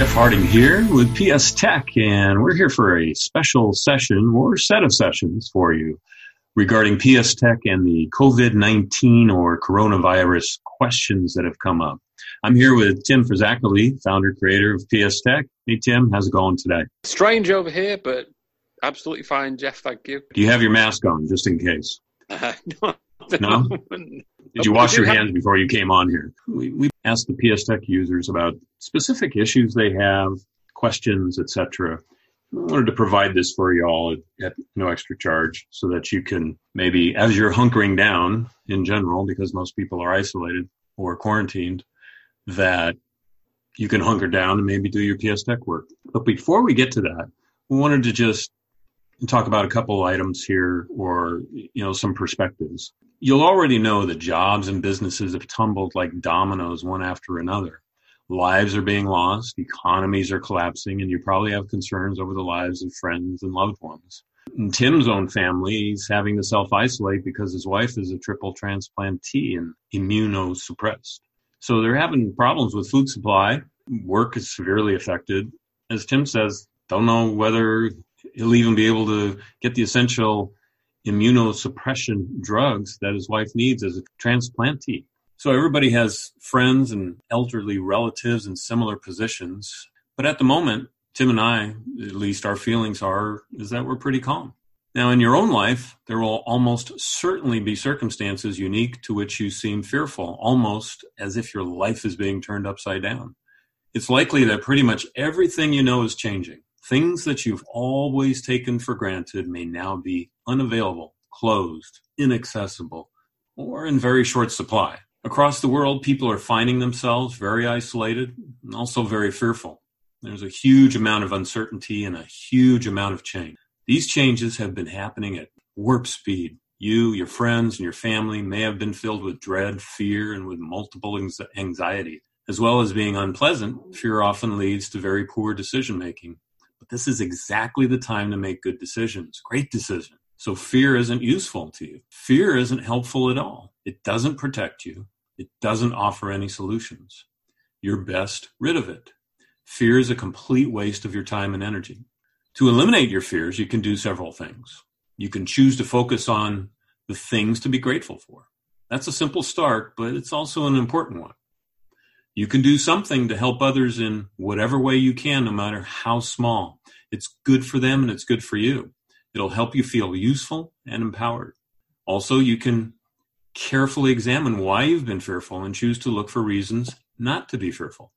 Jeff Harding here with PSTEC, and we're here for a special session or set of sessions for you regarding PSTEC and the COVID 19 or coronavirus questions that have come up. I'm here with Tim Phizackerley, founder creator of PSTEC. Hey, Tim, how's it going today? Strange over here, but absolutely fine, Jeff. Thank you. Do you have your mask on just in case? Uh, no. No? Did you wash your hands before you came on here? We, we asked the PSTEC users about specific issues they have, questions, etc. I wanted to provide this for you all at, at no extra charge so that you can maybe, as you're hunkering down in general, because most people are isolated or quarantined, that you can hunker down and maybe do your PSTEC work. But before we get to that, we wanted to just talk about a couple items here or you know some perspectives you'll already know that jobs and businesses have tumbled like dominoes one after another. Lives are being lost economies are collapsing and you probably have concerns over the lives of friends and loved ones. In tim's own family he's having to self-isolate because his wife is a triple transplantee and immunosuppressed. So they're having problems with food supply. Work is severely affected. As tim says don't know whether he'll even be able to get the essential immunosuppression drugs that his wife needs as a transplantee. So everybody has friends and elderly relatives in similar positions. But at the moment, Tim and I, at least our feelings are, is that we're pretty calm. Now, in your own life, there will almost certainly be circumstances unique to which you seem fearful, almost as if your life is being turned upside down. It's likely that pretty much everything you know is changing. Things that you've always taken for granted may now be unavailable, closed, inaccessible, or in very short supply. Across the world, people are finding themselves very isolated and also very fearful. There's a huge amount of uncertainty and a huge amount of change. These changes have been happening at warp speed. You, your friends, and your family may have been filled with dread, fear, and with multiple anxiety. As well as being unpleasant, fear often leads to very poor decision making but this is exactly the time to make good decisions, great decisions. So fear isn't useful to you. Fear isn't helpful at all. It doesn't protect you. It doesn't offer any solutions. You're best rid of it. Fear is a complete waste of your time and energy. To eliminate your fears, you can do several things. You can choose to focus on the things to be grateful for. That's a simple start, but it's also an important one. You can do something to help others in whatever way you can, no matter how small. It's good for them and it's good for you. It'll help you feel useful and empowered. Also, you can carefully examine why you've been fearful and choose to look for reasons not to be fearful.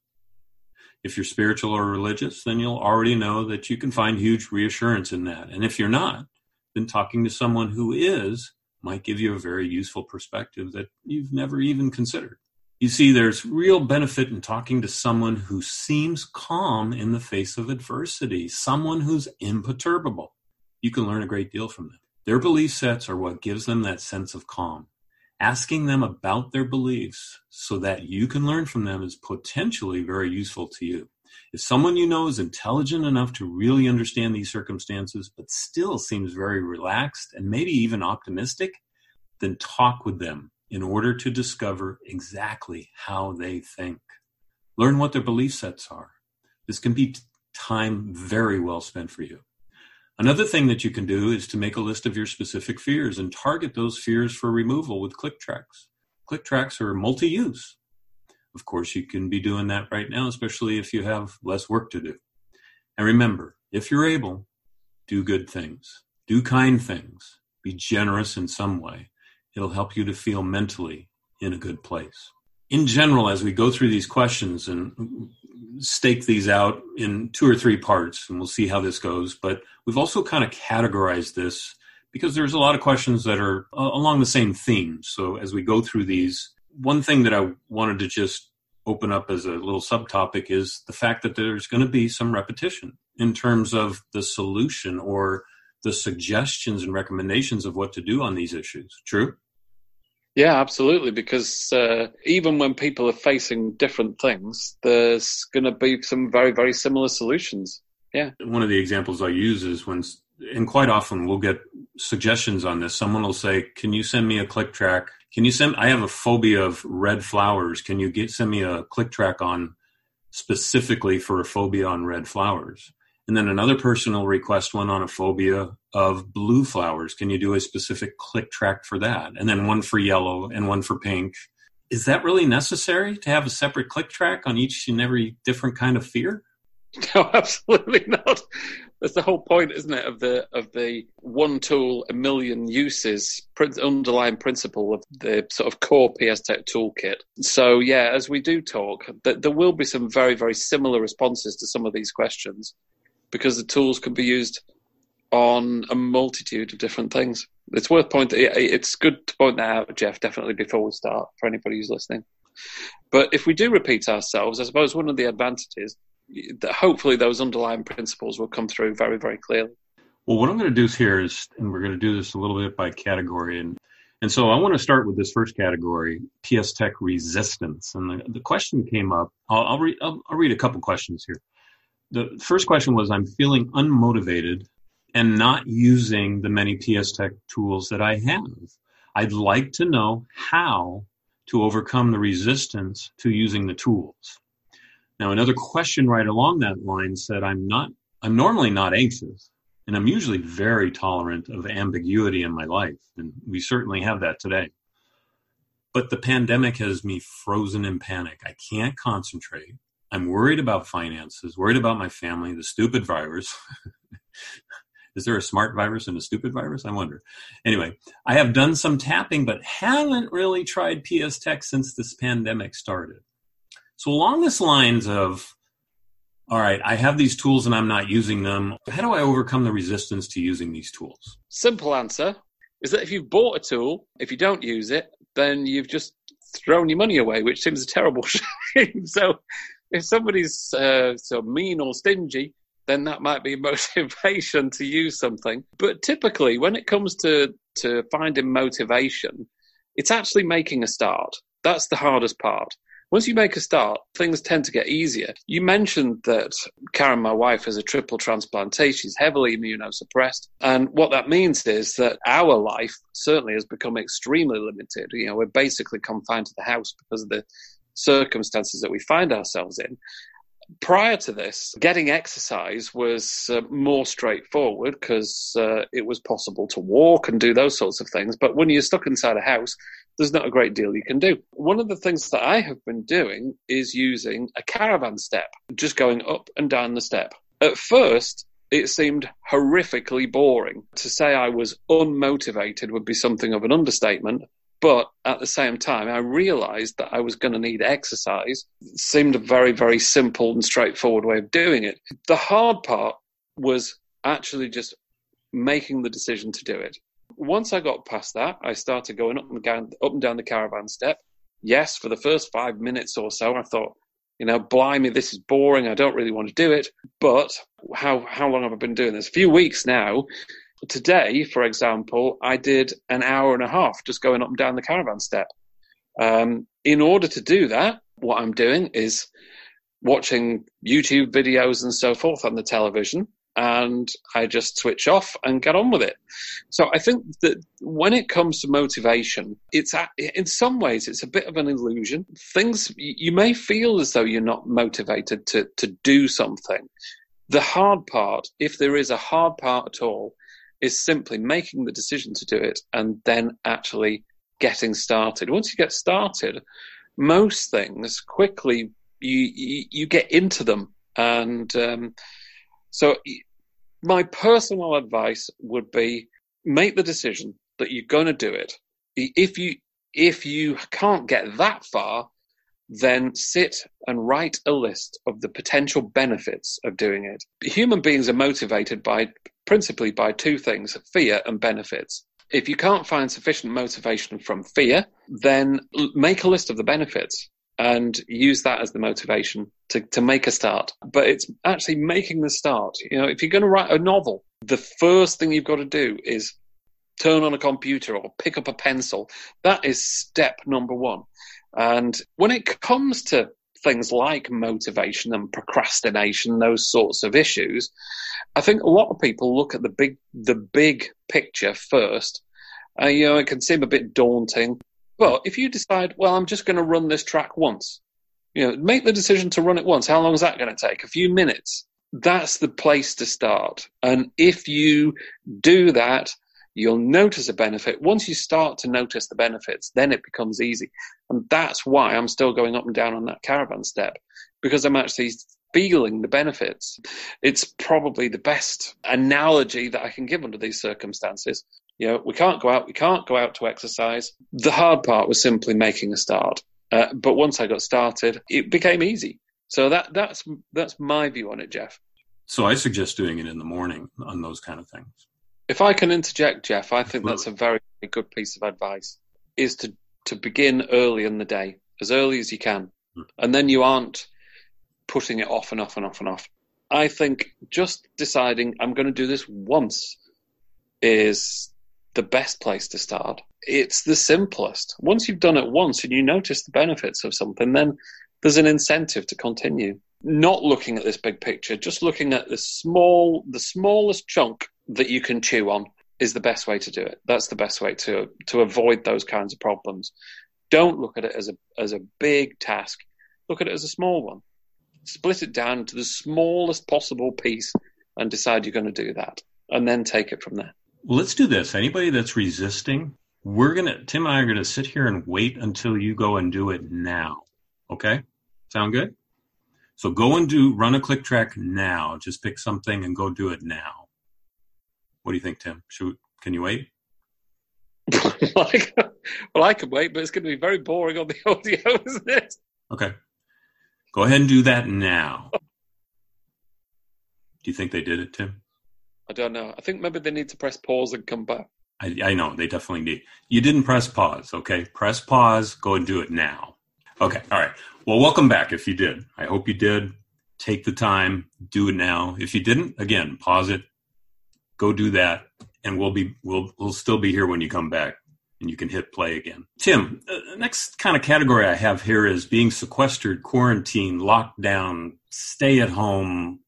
If you're spiritual or religious, then you'll already know that you can find huge reassurance in that. And if you're not, then talking to someone who is might give you a very useful perspective that you've never even considered. You see, there's real benefit in talking to someone who seems calm in the face of adversity, someone who's imperturbable. You can learn a great deal from them. Their belief sets are what gives them that sense of calm. Asking them about their beliefs so that you can learn from them is potentially very useful to you. If someone you know is intelligent enough to really understand these circumstances, but still seems very relaxed and maybe even optimistic, then talk with them in order to discover exactly how they think. Learn what their belief sets are. This can be time very well spent for you. Another thing that you can do is to make a list of your specific fears and target those fears for removal with click tracks. Click tracks are multi use. Of course, you can be doing that right now, especially if you have less work to do. And remember, if you're able, do good things, do kind things, be generous in some way. It'll help you to feel mentally in a good place. In general, as we go through these questions and stake these out in two or three parts, and we'll see how this goes, but we've also kind of categorized this because there's a lot of questions that are uh, along the same theme. So as we go through these, one thing that I wanted to just open up as a little subtopic is the fact that there's going to be some repetition in terms of the solution or the suggestions and recommendations of what to do on these issues. True? Yeah, absolutely. Because uh, even when people are facing different things, there's going to be some very, very similar solutions. Yeah. One of the examples I use is when, and quite often we'll get suggestions on this. Someone will say, "Can you send me a click track? Can you send? I have a phobia of red flowers. Can you get send me a click track on specifically for a phobia on red flowers. And then another person will request one on a phobia of blue flowers. Can you do a specific click track for that? And then one for yellow and one for pink. Is that really necessary to have a separate click track on each and every different kind of fear? No, absolutely not. That's the whole point, isn't it, of the of the one tool, a million uses underlying principle of the sort of core PSTEC toolkit. So yeah, as we do talk, there will be some very very similar responses to some of these questions because the tools can be used on a multitude of different things. It's worth pointing. It's good to point that out, Jeff. Definitely before we start, for anybody who's listening. But if we do repeat ourselves, I suppose one of the advantages that hopefully those underlying principles will come through very, very clearly. Well, what I'm going to do here is, and we're going to do this a little bit by category, and and so I want to start with this first category, PSTEC resistance. And the, the question came up. I'll, I'll read. I'll, I'll read a couple questions here. The first question was, I'm feeling unmotivated and not using the many PSTEC tools that I have. I'd like to know how to overcome the resistance to using the tools. Now, another question right along that line said, I'm not, I'm normally not anxious, and I'm usually very tolerant of ambiguity in my life. And we certainly have that today. But the pandemic has me frozen in panic. I can't concentrate. I'm worried about finances, worried about my family, the stupid virus. Is there a smart virus and a stupid virus? I wonder. Anyway, I have done some tapping, but haven't really tried PSTEC since this pandemic started. So along this lines of, all right, I have these tools and I'm not using them. How do I overcome the resistance to using these tools? Simple answer is that if you've bought a tool, if you don't use it, then you've just thrown your money away, which seems a terrible shame. so if somebody's uh, so mean or stingy, then that might be motivation to use something. But typically, when it comes to, to finding motivation, it's actually making a start. That's the hardest part. Once you make a start, things tend to get easier. You mentioned that Karen, my wife, has a triple transplantation. She's heavily immunosuppressed. And what that means is that our life certainly has become extremely limited. You know, we're basically confined to the house because of the circumstances that we find ourselves in prior to this, getting exercise was uh, more straightforward because uh, it was possible to walk and do those sorts of things. But when you're stuck inside a house, there's not a great deal you can do. One of the things that I have been doing is using a caravan step, just going up and down the step. At first, it seemed horrifically boring. To say I was unmotivated would be something of an understatement. But at the same time, I realized that I was going to need exercise. It seemed a very, very simple and straightforward way of doing it. The hard part was actually just making the decision to do it. Once I got past that, I started going up and down, up and down the caravan step. Yes, for the first five minutes or so, I thought, you know, blimey, this is boring. I don't really want to do it. But how how long have I been doing this? A few weeks now, today, for example, I did an hour and a half just going up and down the caravan step. Um, in order to do that, what I'm doing is watching YouTube videos and so forth on the television, and I just switch off and get on with it. So I think that when it comes to motivation, it's in some ways it's a bit of an illusion. Things you may feel as though you're not motivated to to do something. The hard part, if there is a hard part at all, is simply making the decision to do it and then actually getting started. Once you get started, most things quickly you you, you get into them, and um, so my personal advice would be make the decision that you're going to do it. If you if you can't get that far, then sit and write a list of the potential benefits of doing it. Human beings are motivated by principally by two things fear and benefits. If you can't find sufficient motivation from fear, then make a list of the benefits and use that as the motivation to, to make a start. But it's actually making the start. You know, if you're going to write a novel, the first thing you've got to do is turn on a computer or pick up a pencil. That is step number one. And when it comes to things like motivation and procrastination, those sorts of issues, I think a lot of people look at the big the big picture first. Uh, you know, it can seem a bit daunting, but if you decide, well, I'm just going to run this track once, You know, make the decision to run it once. How long is that going to take? A few minutes. That's the place to start. And if you do that, you'll notice a benefit. Once you start to notice the benefits, then it becomes easy. And that's why I'm still going up and down on that caravan step because I'm actually feeling the benefits. It's probably the best analogy that I can give under these circumstances. You know, we can't go out, we can't go out to exercise. The hard part was simply making a start. Uh, but once I got started, it became easy. So that that's that's my view on it, Jeff. So I suggest doing it in the morning on those kind of things. If I can interject, Jeff, I think that's a very good piece of advice. Is to to begin early in the day, as early as you can, hmm. and then you aren't putting it off and off and off and off. I think just deciding I'm going to do this once is the best place to start. It's the simplest. Once you've done it once and you notice the benefits of something, then there's an incentive to continue. Not looking at this big picture, just looking at the small, the smallest chunk that you can chew on is the best way to do it. That's the best way to to avoid those kinds of problems. Don't look at it as a as a big task. Look at it as a small one split it down to the smallest possible piece and decide you're going to do that and then take it from there. let's do this. Anybody that's resisting, we're going to, Tim and I are going to sit here and wait until you go and do it now. Okay? Sound good? So go and do, run a click track now. Just pick something and go do it now. What do you think, Tim? Should, can you wait? well, I can wait, but it's going to be very boring on the audio, isn't it? Okay. Go ahead and do that now. Do you think they did it, Tim? I don't know. I think maybe they need to press pause and come back. I, I know they definitely need. You didn't press pause, okay? Press pause. Go and do it now. Okay, all right. Well, welcome back. If you did, I hope you did. Take the time, do it now. If you didn't, again, pause it. Go do that, and we'll be we'll we'll still be here when you come back and you can hit play again. Tim, uh, next kind of category I have here is being sequestered, quarantined, locked down, stay at home,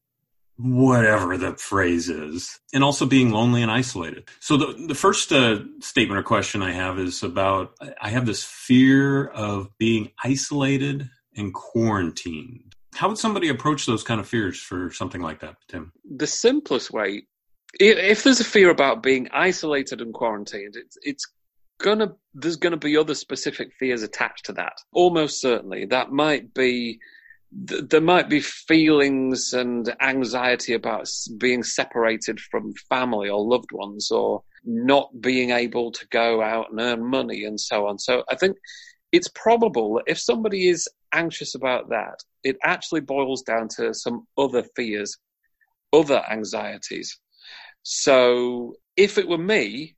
whatever the phrase is, and also being lonely and isolated. So the the first uh, statement or question I have is about I have this fear of being isolated and quarantined. How would somebody approach those kind of fears for something like that, Tim? The simplest way if there's a fear about being isolated and quarantined, it's, it's gonna there's gonna be other specific fears attached to that. Almost certainly, that might be there might be feelings and anxiety about being separated from family or loved ones or not being able to go out and earn money and so on. So I think it's probable that if somebody is anxious about that, it actually boils down to some other fears, other anxieties. So if it were me,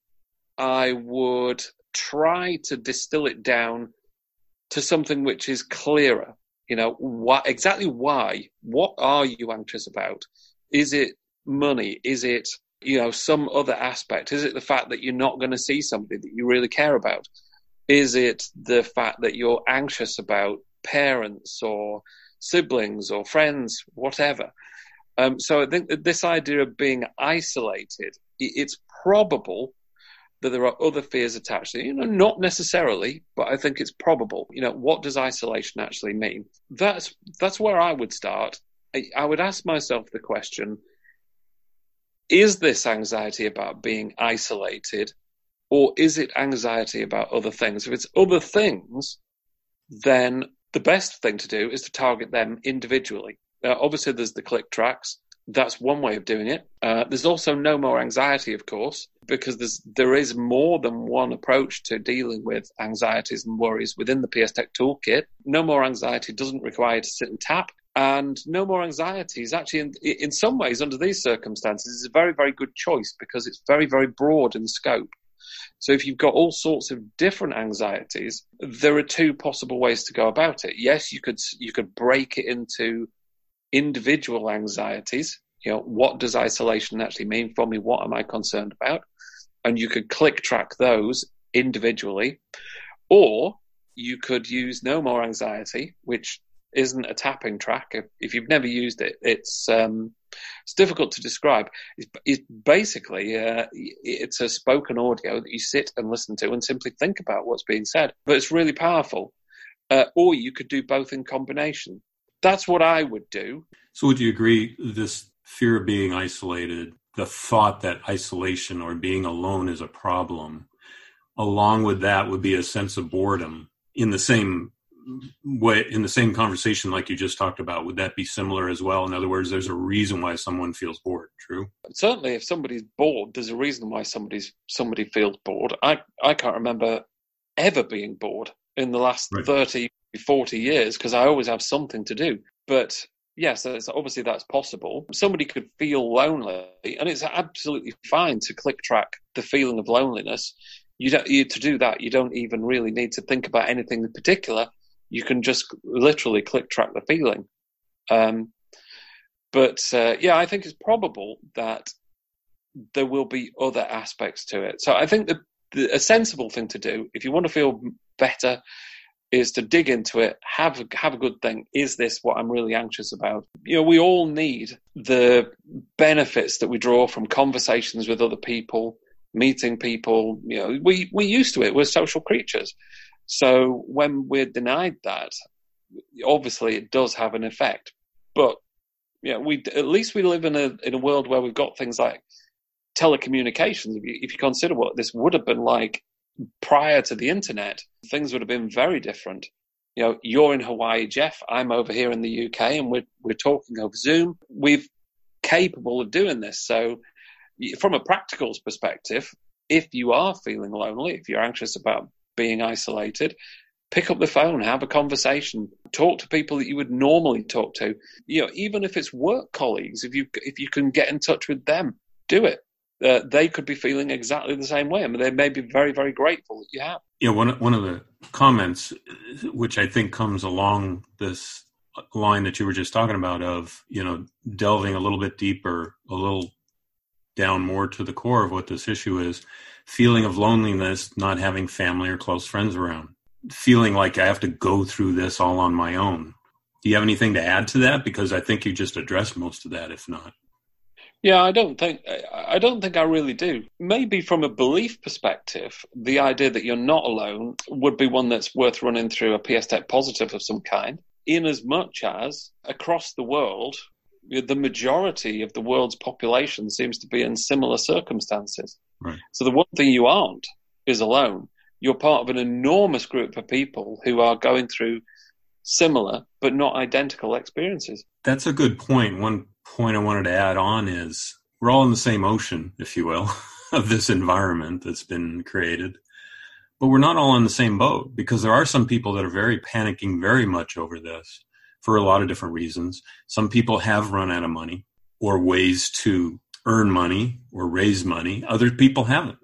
I would try to distill it down to something which is clearer. You know, what exactly why? What are you anxious about? Is it money? Is it you know some other aspect? Is it the fact that you're not going to see somebody that you really care about? Is it the fact that you're anxious about parents or siblings or friends, whatever? Um, so I think that this idea of being isolated, it's probable that there are other fears attached to it. You know, not necessarily, but I think it's probable. You know, what does isolation actually mean? That's that's where I would start. I, I would ask myself the question: Is this anxiety about being isolated, or is it anxiety about other things? If it's other things, then the best thing to do is to target them individually. Uh, obviously, there's the click tracks that's one way of doing it. Uh, there's also no more anxiety, of course, because there's there is more than one approach to dealing with anxieties and worries within the PSTEC toolkit. No more anxiety doesn't require you to sit and tap, and no more anxiety is actually, in, in some ways, under these circumstances, is a very very good choice because it's very very broad in scope. So if you've got all sorts of different anxieties, there are two possible ways to go about it. Yes, you could you could break it into individual anxieties. You know, what does isolation actually mean for me? What am I concerned about? And you could click track those individually, or you could use No More Anxiety, which isn't a tapping track. If, if you've never used it, it's um, it's difficult to describe. It's, it's basically uh, it's a spoken audio that you sit and listen to and simply think about what's being said. But it's really powerful. uh, or you could do both in combination. That's what I would do. So, would you agree this fear of being isolated, the thought that isolation or being alone is a problem, along with that would be a sense of boredom in the same way in the same conversation like you just talked about would that be similar as well in other words there's a reason why someone feels bored true certainly if somebody's bored there's a reason why somebody's somebody feels bored i i can't remember ever being bored in the last right. 30 40 years because i always have something to do but yes it's, obviously that's possible somebody could feel lonely and it's absolutely fine to click track the feeling of loneliness you don't you, to do that you don't even really need to think about anything in particular you can just literally click track the feeling. Um, but uh, yeah, I think it's probable that there will be other aspects to it. So I think that the, a sensible thing to do, if you want to feel better, is to dig into it, have have a good think. Is this what I'm really anxious about? You know, we all need the benefits that we draw from conversations with other people, meeting people. You know, we we used to it. We're social creatures. So when we're denied that, obviously it does have an effect. But yeah, we at least we live in a in a world where we've got things like telecommunications. If you, if you consider what this would have been like prior to the internet, things would have been very different. You know, you're in Hawaii, Jeff. I'm over here in the UK, and we're we're talking over Zoom. We're capable of doing this. So, from a practical perspective, if you are feeling lonely, if you're anxious about being isolated, pick up the phone, have a conversation, talk to people that you would normally talk to. You know, even if it's work colleagues, if you if you can get in touch with them, do it. Uh, they could be feeling exactly the same way. I mean, they may be very, very grateful that you have. Yeah, one one of the comments, which I think comes along this line that you were just talking about, of you know delving a little bit deeper, a little down more to the core of what this issue is, feeling of loneliness, not having family or close friends around, feeling like I have to go through this all on my own. Do you have anything to add to that? Because I think you just addressed most of that, if not. Yeah, I don't think I don't think I really do. Maybe from a belief perspective, the idea that you're not alone would be one that's worth running through a PSTEC positive of some kind. In as much as across the world, the majority of the world's population seems to be in similar circumstances. Right. So the one thing you aren't is alone. You're part of an enormous group of people who are going through similar but not identical experiences. That's a good point. One point I wanted to add on is we're all in the same ocean, if you will, of this environment that's been created. But we're not all in the same boat because there are some people that are very panicking very much over this for a lot of different reasons. Some people have run out of money or ways to earn money or raise money. Other people haven't.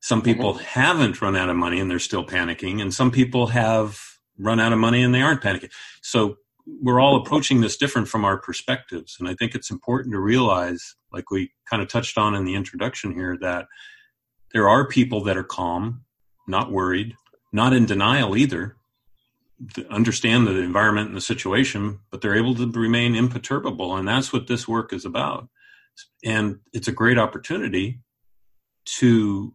Some mm-hmm. people mm-hmm. haven't run out of money and they're still panicking, and some people have run out of money and they aren't panicking. So we're all approaching this different from our perspectives. And I think it's important to realize, like we kind of touched on in the introduction here, that there are people that are calm, not worried, not in denial either, understand the environment and the situation, but they're able to remain imperturbable. And that's what this work is about. And it's a great opportunity to,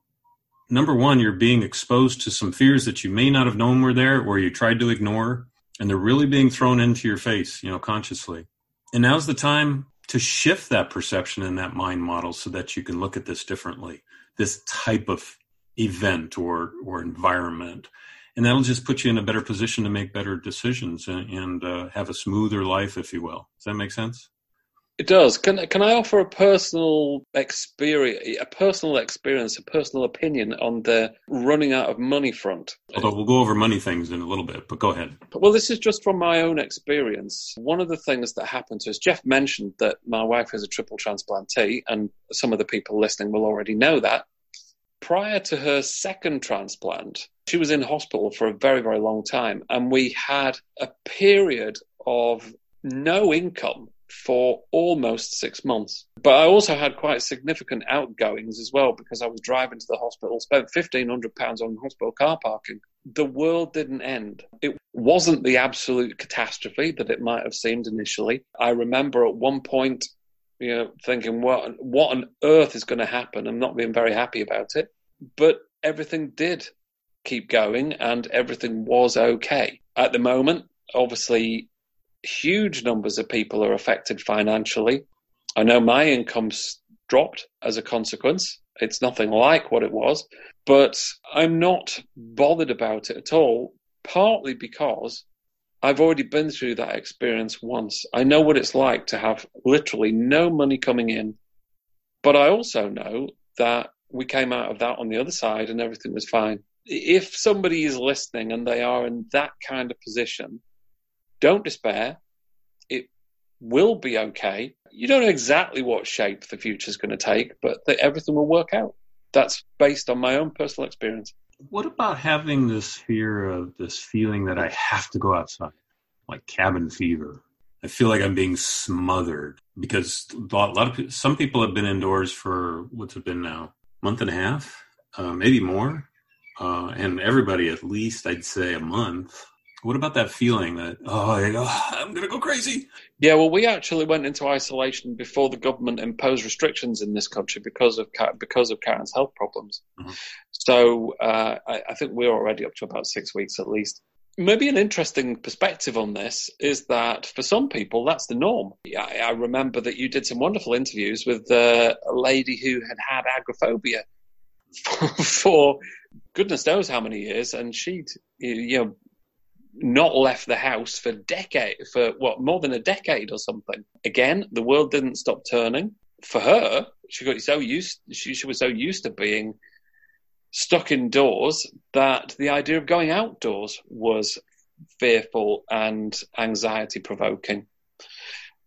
number one, you're being exposed to some fears that you may not have known were there or you tried to ignore, and they're really being thrown into your face, you know, consciously. And now's the time to shift that perception and that mind model so that you can look at this differently, this type of event or, or environment and that'll just put you in a better position to make better decisions and, and uh, have a smoother life, if you will. Does that make sense? It does. Can can I offer a personal experience, a personal experience, a personal opinion on the running out of money front? Although we'll go over money things in a little bit, but go ahead. Well, this is just from my own experience. One of the things that happened to us, Jeff mentioned that my wife is a triple transplantee, and some of the people listening will already know that. Prior to her second transplant, she was in hospital for a very, very long time, and we had a period of no income for almost six months. But I also had quite significant outgoings as well because I was driving to the hospital, spent £1,500 on hospital car parking. The world didn't end. It wasn't the absolute catastrophe that it might have seemed initially. I remember at one point, you know, thinking, what, what on earth is going to happen? I'm not being very happy about it. But everything did keep going and everything was okay. at the moment. Obviously, huge numbers of people are affected financially. I know my income's dropped as a consequence. It's nothing like what it was, but I'm not bothered about it at all, partly because I've already been through that experience once. I know what it's like to have literally no money coming in. But I also know that we came out of that on the other side and everything was fine. If somebody is listening and they are in that kind of position, don't despair. It will be okay. You don't know exactly what shape the future is going to take, but that everything will work out. That's based on my own personal experience. What about having this fear of this feeling that I have to go outside, like cabin fever? I feel like I'm being smothered because a lot, of some people have been indoors for what's it been now, month and a half, uh, maybe more, uh, and everybody at least I'd say a month. What about that feeling that oh, I'm going to go crazy? Yeah, well, we actually went into isolation before the government imposed restrictions in this country because of because of Karen's health problems. Mm-hmm. So uh, I, I, think we're already up to about six weeks at least. Maybe an interesting perspective on this is that for some people that's the norm. I, I remember that you did some wonderful interviews with uh, a lady who had had agoraphobia for, for goodness knows how many years, and she'd you know not left the house for decade for what more than a decade or something. Again, the world didn't stop turning. For her, she got so used she, she was so used to being stuck indoors that the idea of going outdoors was fearful and anxiety provoking.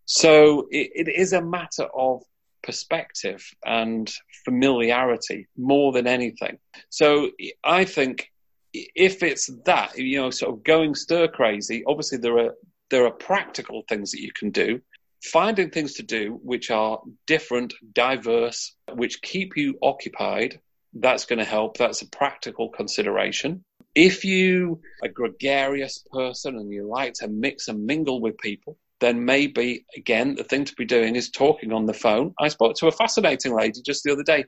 So it, it is a matter of perspective and familiarity more than anything. So I think if it's that, you know, sort of going stir crazy, obviously there are there are practical things that you can do. Finding things to do which are different, diverse, which keep you occupied, that's going to help. That's a practical consideration. If you are a gregarious person and you like to mix and mingle with people, then maybe again the thing to be doing is talking on the phone. I spoke to a fascinating lady just the other day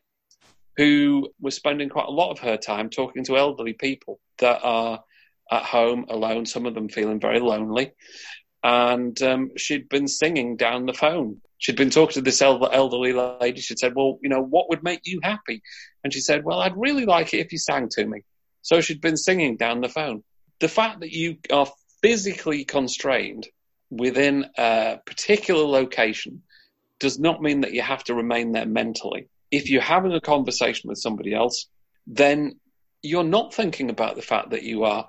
who was spending quite a lot of her time talking to elderly people that are at home alone, some of them feeling very lonely. And um, she'd been singing down the phone. She'd been talking to this elderly lady. She'd said, Well, you know, what would make you happy? And she said, Well, I'd really like it if you sang to me. So she'd been singing down the phone. The fact that you are physically constrained within a particular location does not mean that you have to remain there mentally if you're having a conversation with somebody else, then you're not thinking about the fact that you are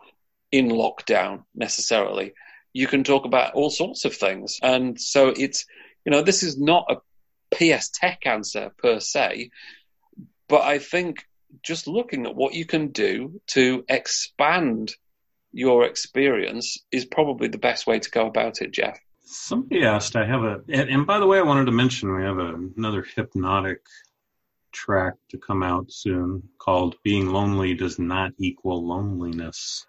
in lockdown necessarily. You can talk about all sorts of things. And so it's, you know, this is not a PSTEC answer per se, but I think just looking at what you can do to expand your experience is probably the best way to go about it, Jeff. Somebody asked, I have a, and, by the way, I wanted to mention we have a, another hypnotic track to come out soon called Being Lonely Does Not Equal Loneliness.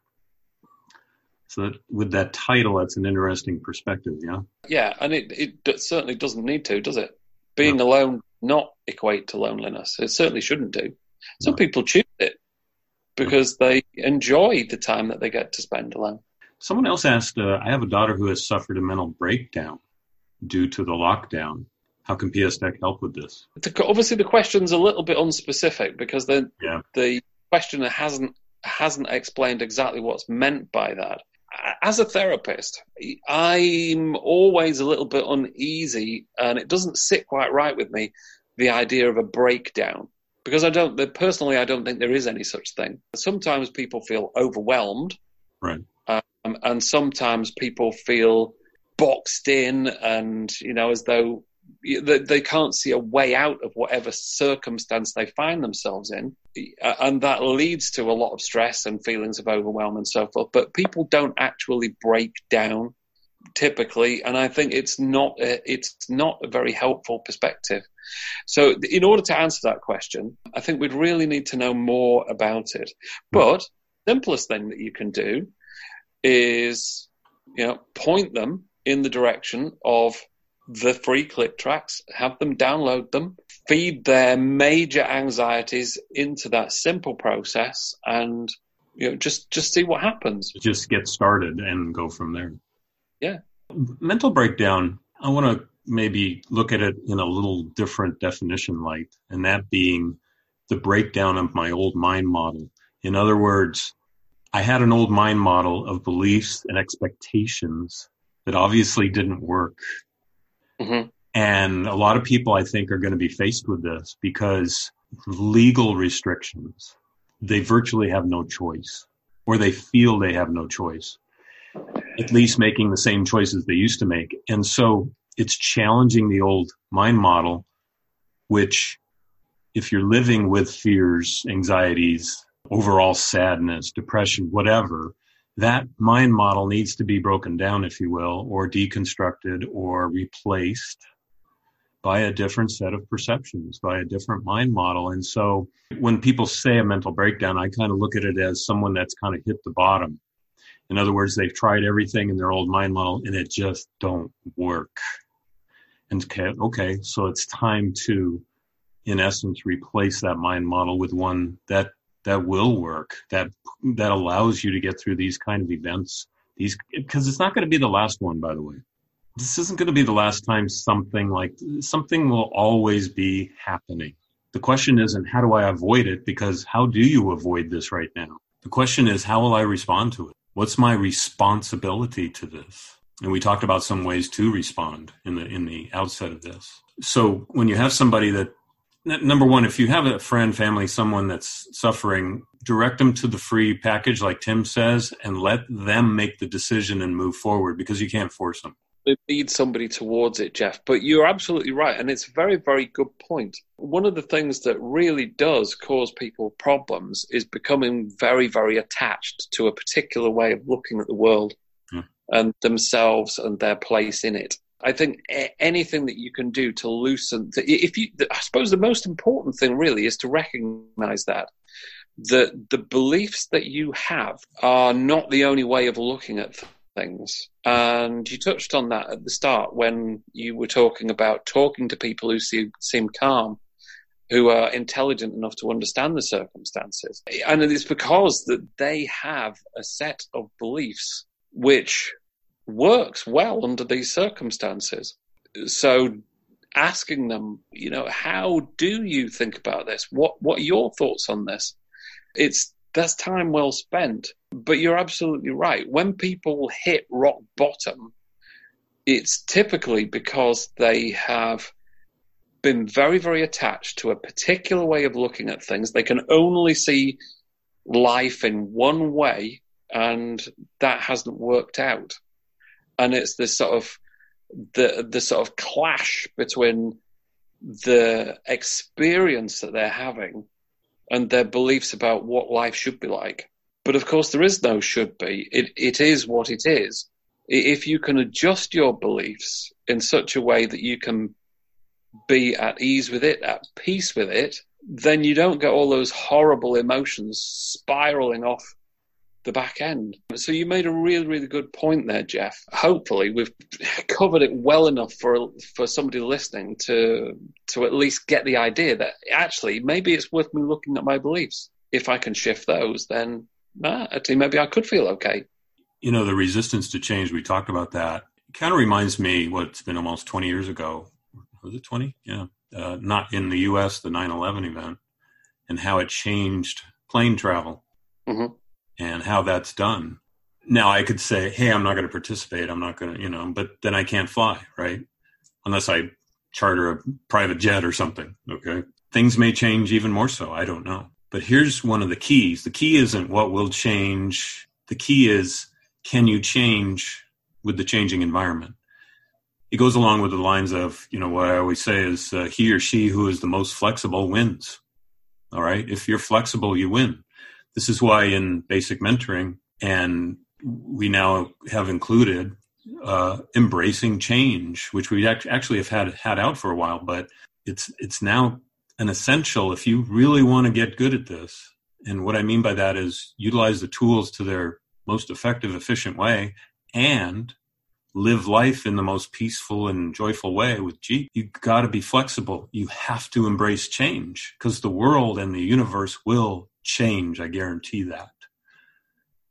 So that, with that title, that's an interesting perspective, yeah? Yeah, and it, it certainly doesn't need to, does it? Being no. alone not equate to loneliness. It certainly shouldn't do. Some no. people choose it because they enjoy the time that they get to spend alone. Someone else asked, uh, I have a daughter who has suffered a mental breakdown due to the lockdown. How can PSTEC help with this? Obviously, the question's a little bit unspecific because the yeah. the questioner hasn't hasn't explained exactly what's meant by that. As a therapist, I'm always a little bit uneasy, and it doesn't sit quite right with me the idea of a breakdown because I don't personally I don't think there is any such thing. Sometimes people feel overwhelmed, right, um, and sometimes people feel boxed in, and you know as though they can't see a way out of whatever circumstance they find themselves in. And that leads to a lot of stress and feelings of overwhelm and so forth. But people don't actually break down typically. And I think it's not, a, it's not a very helpful perspective. So in order to answer that question, I think we'd really need to know more about it. But the simplest thing that you can do is, you know, point them in the direction of the free click tracks, have them download them, feed their major anxieties into that simple process, and You know, just just see what happens. Just get started and go from there. Yeah. Mental breakdown. I want to maybe look at it in a little different definition light, and that being the breakdown of my old mind model. In other words, I had an old mind model of beliefs and expectations that obviously didn't work. Mm-hmm. And a lot of people, I think, are going to be faced with this because legal restrictions, they virtually have no choice, or they feel they have no choice, at least making the same choices they used to make. And so it's challenging the old mind model, which, if you're living with fears, anxieties, overall sadness, depression, whatever, that mind model needs to be broken down, if you will, or deconstructed or replaced by a different set of perceptions, by a different mind model. And so when people say a mental breakdown, I kind of look at it as someone that's kind of hit the bottom. In other words, they've tried everything in their old mind model and it just don't work. And okay, okay, so it's time to, in essence, replace that mind model with one that that will work, that that allows you to get through these kind of events. These because it's not going to be the last one, by the way. This isn't going to be the last time something like something will always be happening. The question isn't how do I avoid it because how do you avoid this right now? The question is how will I respond to it? What's my responsibility to this? And we talked about some ways to respond in the in the outset of this. So when you have somebody that number one, if you have a friend, family, someone that's suffering, direct them to the free package, like Tim says, and let them make the decision and move forward because you can't force them. Lead somebody towards it, Jeff. But you're absolutely right. And it's a very, very good point. One of the things that really does cause people problems is becoming very, very attached to a particular way of looking at the world yeah. and themselves and their place in it. I think anything that you can do to loosen, if you, I suppose the most important thing really is to recognize that that the beliefs that you have are not the only way of looking at things. And you touched on that at the start when you were talking about talking to people who seem, seem calm, who are intelligent enough to understand the circumstances. And it's because that they have a set of beliefs which works well under these circumstances. So asking them, you know, how do you think about this? What what are your thoughts on this? It's that's time well spent. But you're absolutely right. When people hit rock bottom, it's typically because they have been very, very attached to a particular way of looking at things. They can only see life in one way, and that hasn't worked out and it's this sort of the the sort of clash between the experience that they're having and their beliefs about what life should be like. But of course, there is no should be. It it is what it is. If you can adjust your beliefs in such a way that you can be at ease with it, at peace with it, then you don't get all those horrible emotions spiraling off the back end. So you made a really, really good point there, Jeff. Hopefully, we've covered it well enough for for somebody listening to to at least get the idea that actually maybe it's worth me looking at my beliefs. If I can shift those, then ah, actually maybe I could feel okay. You know, the resistance to change. We talked about that. Kind of reminds me what's been almost 20 years ago. Was it 20? Yeah. Uh, not in the U.S. The 9/11 event and how it changed plane travel. Mm-hmm and how that's done. Now I could say, hey, I'm not going to participate. I'm not going to, you know, but then I can't fly, right? Unless I charter a private jet or something. Okay. Things may change even more so. I don't know. But here's one of the keys. The key isn't what will change. The key is can you change with the changing environment? It goes along with the lines of, you know, what I always say is uh, he or she who is the most flexible wins. All right. If you're flexible, you win. This is why in basic mentoring, and we now have included uh, embracing change, which we actually have had had out for a while, but it's it's now an essential if you really want to get good at this. And what I mean by that is utilize the tools to their most effective, efficient way, and live life in the most peaceful and joyful way with G, you got to be flexible. You have to embrace change because the world and the universe will change. I guarantee that.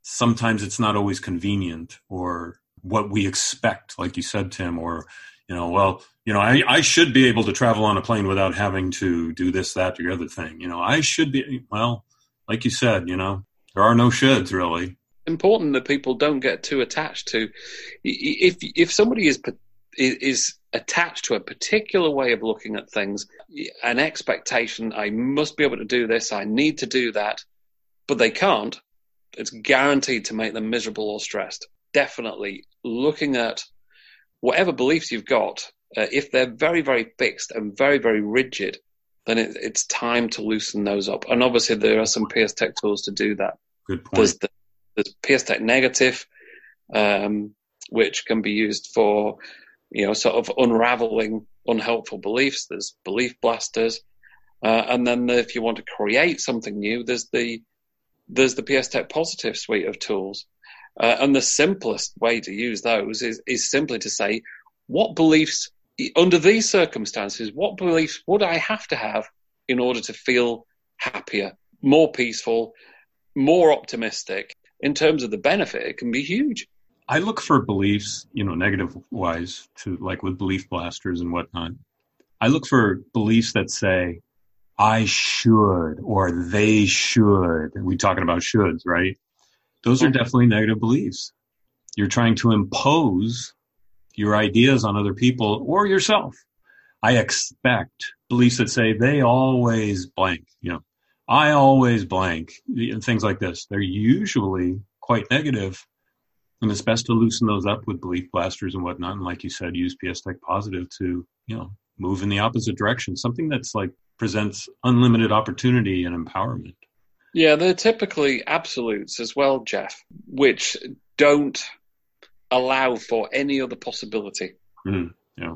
sometimes it's not always convenient or what we expect, like you said, Tim, or, you know, well, you know, I, I should be able to travel on a plane without having to do this, that, or the other thing. You know, I should be, well, like you said, you know, there are no shoulds really. Important that people don't get too attached to. If if somebody is is attached to a particular way of looking at things, an expectation, I must be able to do this, I need to do that, but they can't, it's guaranteed to make them miserable or stressed. Definitely looking at whatever beliefs you've got, uh, if they're very, very fixed and very, very rigid, then it, it's time to loosen those up. And obviously, there are some PSTEC tools to do that. Good point. There's, the, there's PSTEC Negative, um, which can be used for, you know, sort of unraveling unhelpful beliefs. There's belief blasters. Uh, and then the, if you want to create something new, there's the there's the PSTEC Positive suite of tools. Uh, and the simplest way to use those is, is simply to say, what beliefs, under these circumstances, what beliefs would I have to have in order to feel happier, more peaceful, more optimistic? In terms of the benefit, it can be huge. I look for beliefs, you know, negative wise, to like with belief blasters and whatnot. I look for beliefs that say, I should or they should. We talking about shoulds, right? Those are definitely negative beliefs. You're trying to impose your ideas on other people or yourself. I expect beliefs that say they always blank, you know, I always blank, and things like this. They're usually quite negative, and it's best to loosen those up with belief blasters and whatnot. And like you said, use PSTEC Positive to, you know, move in the opposite direction. Something that's like presents unlimited opportunity and empowerment. Yeah, they're typically absolutes as well, Jeff, which don't allow for any other possibility. Mm, yeah,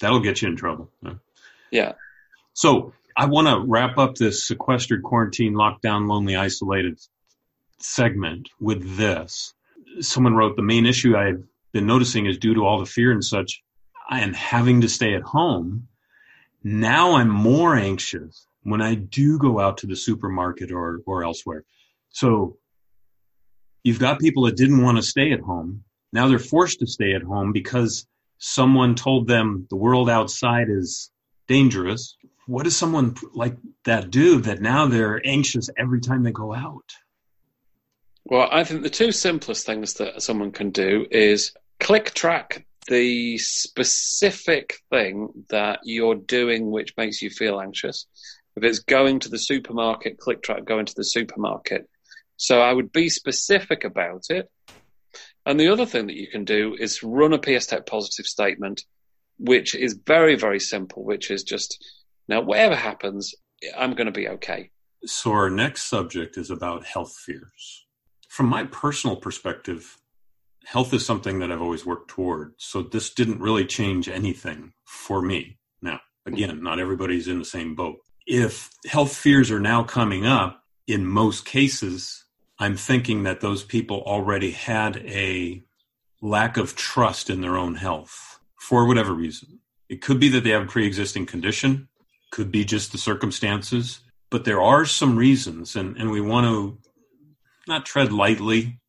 that'll get you in trouble. Yeah. yeah. So I want to wrap up this sequestered, quarantine, lockdown, lonely, isolated segment with this. Someone wrote the main issue I've been noticing is due to all the fear and such and having to stay at home now I'm more anxious when I do go out to the supermarket or, or elsewhere. So you've got people that didn't want to stay at home. Now they're forced to stay at home because someone told them the world outside is dangerous. What does someone like that do that now they're anxious every time they go out? Well, I think the two simplest things that someone can do is click track the specific thing that you're doing which makes you feel anxious. If it's going to the supermarket, click track going to the supermarket. So I would be specific about it. And the other thing that you can do is run a PSTEC positive statement, which is very, very simple, which is just now, whatever happens, I'm going to be okay. So, our next subject is about health fears. From my personal perspective, health is something that I've always worked toward. So this didn't really change anything for me. Now, again, not everybody's in the same boat. If health fears are now coming up, in most cases, I'm thinking that those people already had a lack of trust in their own health for whatever reason. It could be that they have a pre existing condition, could be just the circumstances, but there are some reasons, and, and we want to not tread lightly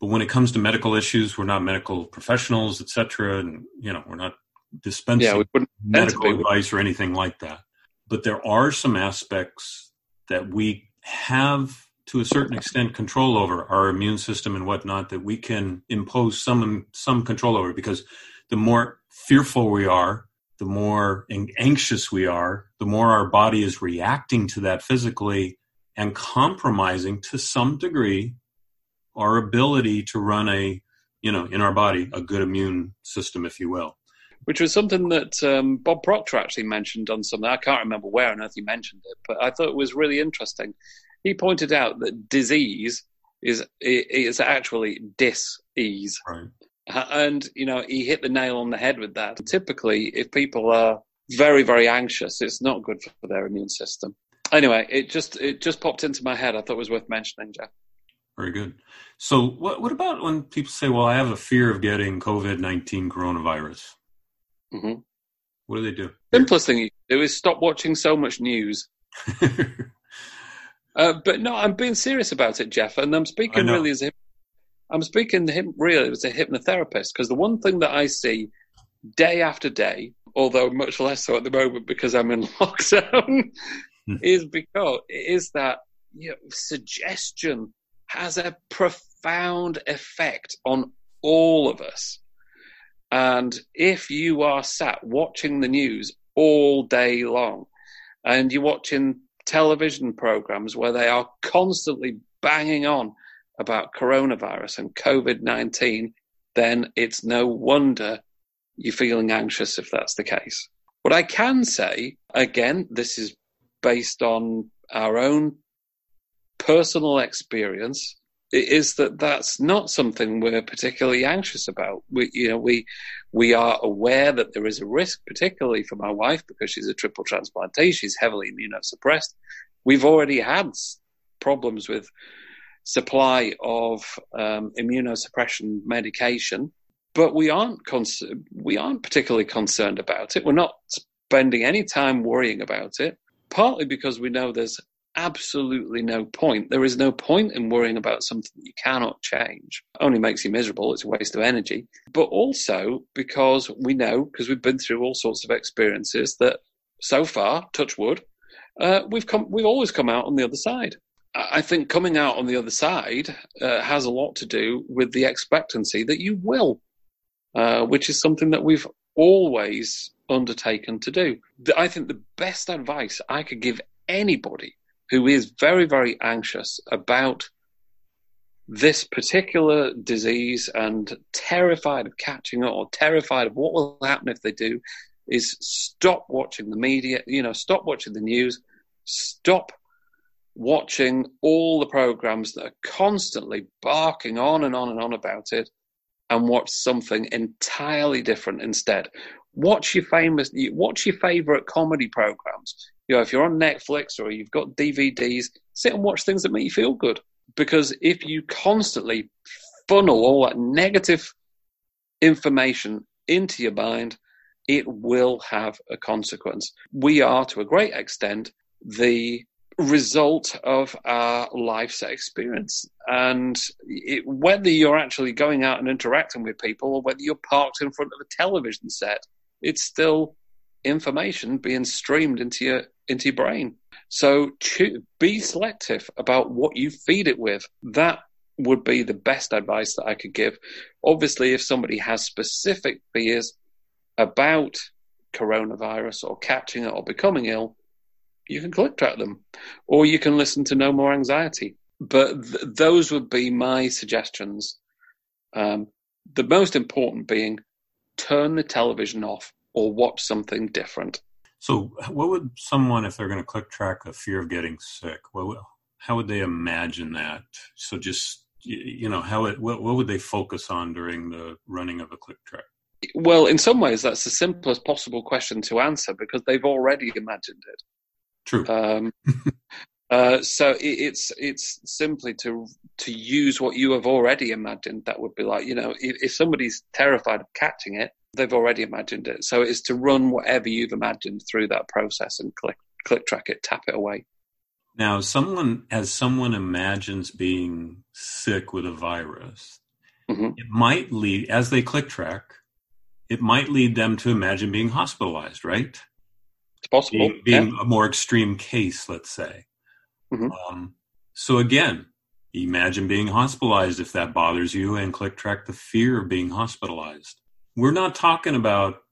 but when it comes to medical issues, we're not medical professionals, etc., and you know we're not dispensing yeah, we medical advice or anything like that. But there are some aspects that we have to a certain extent control over our immune system and whatnot that we can impose some some control over because the more fearful we are the more anxious we are the more our body is reacting to that physically and compromising to some degree our ability to run a, you know, in our body, a good immune system, if you will. Which was something that um, Bob Proctor actually mentioned on something. I can't remember where on earth he mentioned it, but I thought it was really interesting. He pointed out that disease is is actually dis-ease. Right. And, you know, he hit the nail on the head with that. Typically, if people are very, very anxious, it's not good for their immune system. Anyway, it just it just popped into my head. I thought it was worth mentioning, Jeff. Very good. So, what what about when people say, "Well, I have a fear of getting COVID nineteen coronavirus"? Mm-hmm. What do they do? Simplest thing you do is stop watching so much news. Uh, but no, I'm being serious about it, Jeff, and I'm speaking really as a, I'm speaking him really as a hypnotherapist because the one thing that I see day after day, although much less so at the moment because I'm in lockdown. is because is that you know, suggestion has a profound effect on all of us. And if you are sat watching the news all day long and you're watching television programs where they are constantly banging on about coronavirus and COVID 19, then it's no wonder you're feeling anxious if that's the case. What I can say, again, this is based on our own personal experience, is that that's not something we're particularly anxious about. We, you know, we we are aware that there is a risk, particularly for my wife because she's a triple transplantee. She's heavily immunosuppressed. We've already had problems with supply of um, immunosuppression medication, but we aren't cons- we aren't particularly concerned about it. We're not spending any time worrying about it. Partly because we know there's absolutely no point. There is no point in worrying about something that you cannot change. It only makes you miserable. It's a waste of energy. But also because we know, because we've been through all sorts of experiences, that so far, touch wood, uh, we've come, we've always come out on the other side. I think coming out on the other side uh, has a lot to do with the expectancy that you will, uh, which is something that we've always undertaken to do. I think the best advice I could give anybody who is very, very anxious about this particular disease and terrified of catching it or terrified of what will happen if they do is stop watching the media, you know, stop watching the news, stop watching all the programs that are constantly barking on and on and on about it and watch something entirely different instead. Watch your famous, watch your favorite comedy programs you know, if you're on Netflix or you've got DVDs, sit and watch things that make you feel good. Because if you constantly funnel all that negative information into your mind, it will have a consequence. We are, to a great extent, the result of our life's experience. And it, whether you're actually going out and interacting with people or whether you're parked in front of a television set, it's still information being streamed into your into your brain. So be selective about what you feed it with. That would be the best advice that I could give. Obviously, if somebody has specific fears about coronavirus or catching it or becoming ill, you can click track them or you can listen to No More Anxiety. But th- those would be my suggestions. Um, the most important being turn the television off or watch something different. So, what would someone, if they're going to click track a fear of getting sick, what, how would they imagine that? So, just you know, how it, what, what would they focus on during the running of a click track? Well, in some ways, that's the simplest possible question to answer because they've already imagined it. True. Um, uh, so it, it's it's simply to to use what you have already imagined. That would be like you know, if, if somebody's terrified of catching it, they've already imagined it. So it's to run whatever you've imagined through that process and click click track it, tap it away. Now, someone as someone imagines being sick with a virus, mm-hmm. it might lead as they click track, it might lead them to imagine being hospitalized, right? It's possible. Being, being yeah. a more extreme case, let's say. Mm-hmm. Um, so again, imagine being hospitalized if that bothers you, and click track the fear of being hospitalized. We're not talking about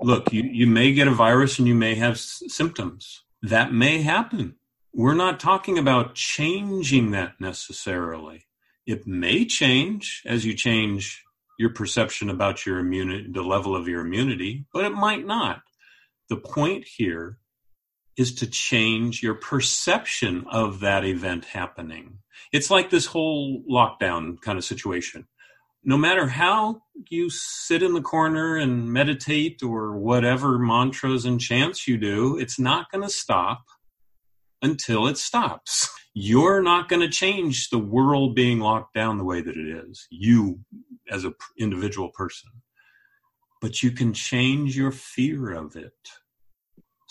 look you, you may get a virus and you may have s- symptoms. That may happen. We're not talking about changing that necessarily. It may change as you change your perception about your immunity the level of your immunity but it might not. The point here is to change your perception of that event happening it's like this whole lockdown kind of situation no matter how you sit in the corner and meditate or whatever mantras and chants you do, it's not going to stop until it stops. You're not going to change the world being locked down the way that it is, you as an individual person. But you can change your fear of it.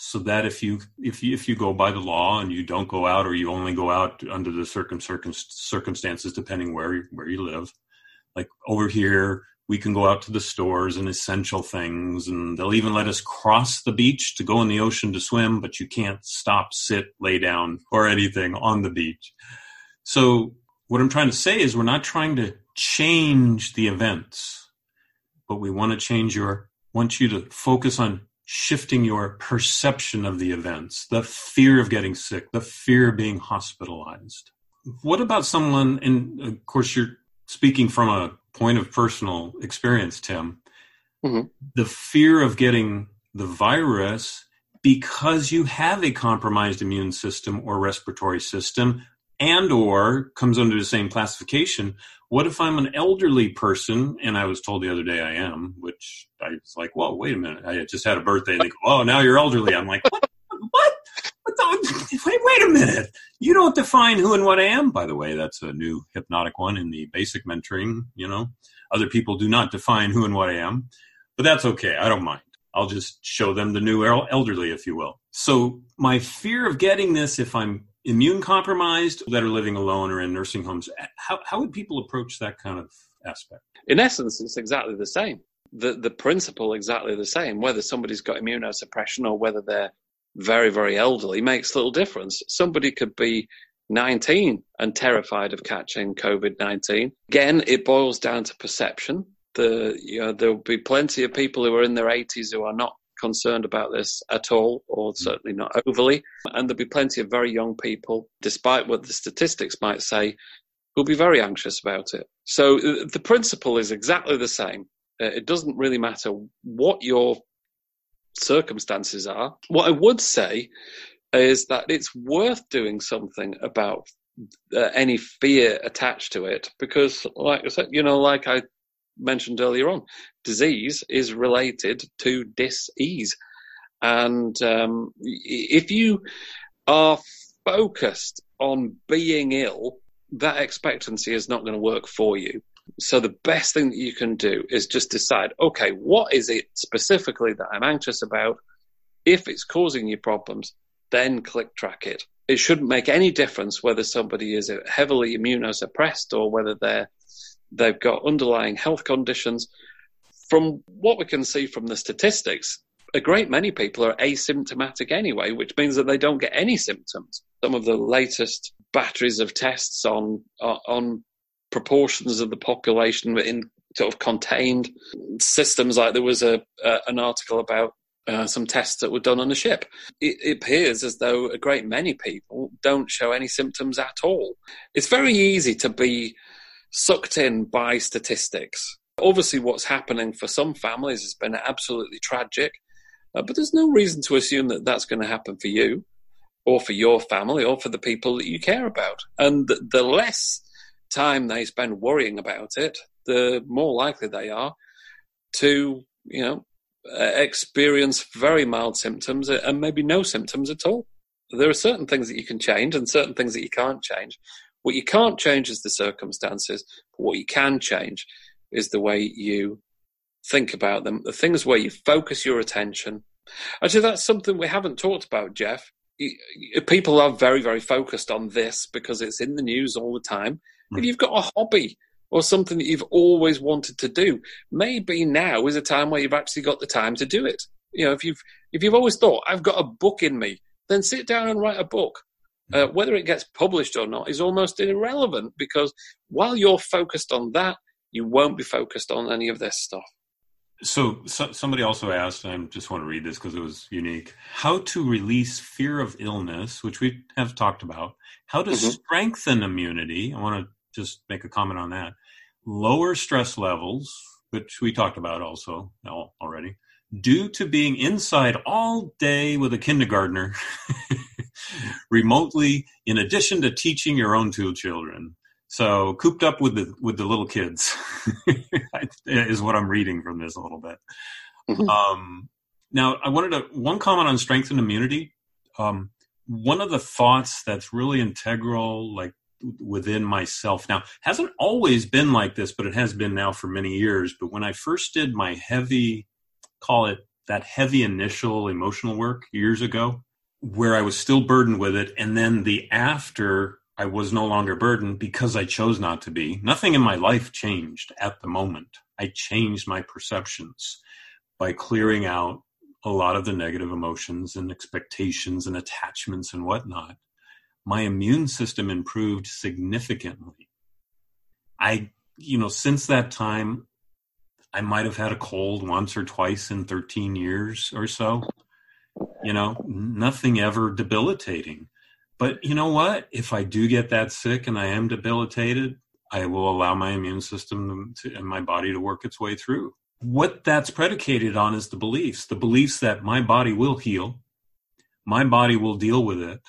So that if you if you if you go by the law and you don't go out or you only go out under the circum, circum circumstances depending where where you live like over here we can go out to the stores and essential things and they'll even let us cross the beach to go in the ocean to swim but you can't stop sit lay down or anything on the beach. So what i'm trying to say is we're not trying to change the events but we want to change your want you to focus on shifting your perception of the events the fear of getting sick the fear of being hospitalized what about someone and of course you're speaking from a point of personal experience, Tim, mm-hmm. the fear of getting the virus because you have a compromised immune system or respiratory system and or comes under the same classification what if i'm an elderly person and i was told the other day i am which i was like well wait a minute i just had a birthday and they go oh now you're elderly i'm like what what what the, wait, wait a minute. You don't define who and what I am. By the way, that's a new hypnotic one in the basic mentoring. You know, other people do not define who and what I am, but that's okay. I don't mind. I'll just show them the new elderly, if you will. So my fear of getting this, if I'm immune compromised, that are living alone or in nursing homes, how, how would people approach that kind of aspect? In essence, it's exactly the same. The, the principle exactly the same, whether somebody's got immunosuppression or whether they're very, very elderly makes little difference. Somebody could be 19 and terrified of catching COVID 19. Again, it boils down to perception. The, you know, there will be plenty of people who are in their 80s who are not concerned about this at all, or certainly not overly. And there'll be plenty of very young people, despite what the statistics might say, who'll be very anxious about it. So uh, the principle is exactly the same. Uh, it doesn't really matter what your circumstances are. What I would say is that it's worth doing something about uh, any fear attached to it because, like I said, you know, like I mentioned earlier on, disease is related to dis-ease. And um, if you are focused on being ill, that expectancy is not going to work for you. So the best thing that you can do is just decide, okay, what is it specifically that I'm anxious about? If it's causing you problems, then click track it. It shouldn't make any difference whether somebody is heavily immunosuppressed or whether they're they've got underlying health conditions. From what we can see from the statistics, a great many people are asymptomatic anyway, which means that they don't get any symptoms. Some of the latest batteries of tests on on proportions of the population in sort of contained systems. Like there was a, an article about uh, some tests that were done on a ship. It, it, appears as though a great many people don't show any symptoms at all. It's very easy to be sucked in by statistics. Obviously, what's happening for some families has been absolutely tragic, uh, but there's no reason to assume that that's going to happen for you or for your family or for the people that you care about. And the, the less time they spend worrying about it, the more likely they are to, you know, experience very mild symptoms and maybe no symptoms at all. There are certain things that you can change and certain things that you can't change. What you can't change is the circumstances, but what you can change is the way you think about them, the things where you focus your attention. Actually, that's something we haven't talked about, Jeff. People are very, very focused on this because it's in the news all the time. Hmm. If you've got a hobby or something that you've always wanted to do, maybe now is a time where you've actually got the time to do it. You know, if you've if you've always thought I've got a book in me, then sit down and write a book. Uh, whether it gets published or not is almost irrelevant because while you're focused on that, you won't be focused on any of this stuff. So, so, somebody also asked, I just want to read this because it was unique, how to release fear of illness, which we have talked about, how to mm-hmm. strengthen immunity. I want to just make a comment on that. Lower stress levels, which we talked about also already, due to being inside all day with a kindergartner remotely, in addition to teaching your own two children. So cooped up with the with the little kids is what I'm reading from this a little bit. Mm-hmm. Um, now, I wanted to one comment on strength and immunity. Um, one of the thoughts that's really integral, like within myself now hasn't always been like this but it has been now for many years but when i first did my heavy call it that heavy initial emotional work years ago where I was still burdened with it. And then the after I was no longer burdened because I chose not to be. Nothing in my life changed at the moment. I changed my perceptions by clearing out a lot of the negative emotions and expectations and attachments and whatnot. My immune system improved significantly. I, you know, since that time, I might have had a cold once or twice in 13 years or so. You know, nothing ever debilitating. But you know what? If I do get that sick and I am debilitated, I will allow my immune system to, and my body to work its way through. What that's predicated on is the beliefs the beliefs that my body will heal, my body will deal with it,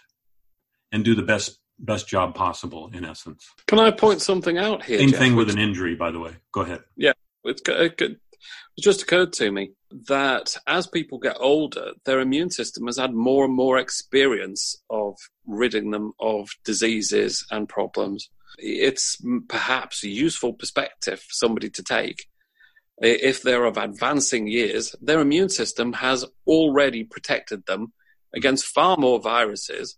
and do the best best job possible in essence. Can I point something out here? Same Jeff, thing with an injury, by the way. Go ahead. Yeah, it, it, it just occurred to me that as people get older, their immune system has had more and more experience of ridding them of diseases and problems. It's perhaps a useful perspective for somebody to take. If they're of advancing years, their immune system has already protected them against far more viruses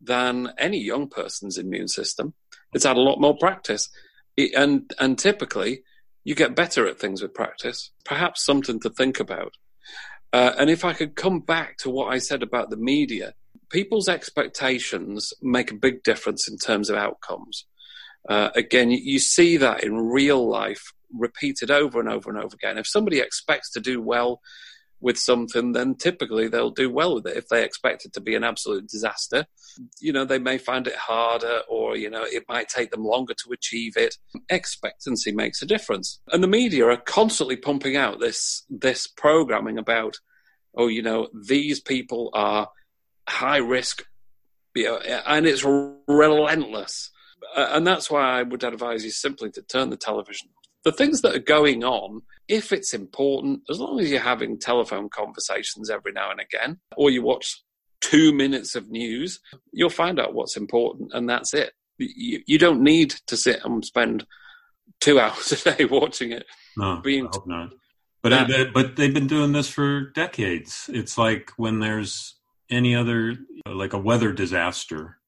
than any young person's immune system. It's had a lot more practice. And, and typically, you get better at things with practice. Perhaps something to think about. Uh, and if I could come back to what I said about the media, people's expectations make a big difference in terms of outcomes. Uh, again, you, you see that in real life repeated over and over and over again. If somebody expects to do well with something, then typically they'll do well with it. If they expect it to be an absolute disaster, you know, they may find it harder or, you know, it might take them longer to achieve it. Expectancy makes a difference. And the media are constantly pumping out this, this programming about, oh, you know, these people are high risk, you know, and it's relentless. Uh, and that's why I would advise you simply to turn the television the things that are going on, if it's important, as long as you're having telephone conversations every now and again, or you watch two minutes of news, you'll find out what's important, and that's it. You, you don't need to sit and spend two hours a day watching it. No, being I hope not. But that, but they've been doing this for decades. It's like when there's any other like a weather disaster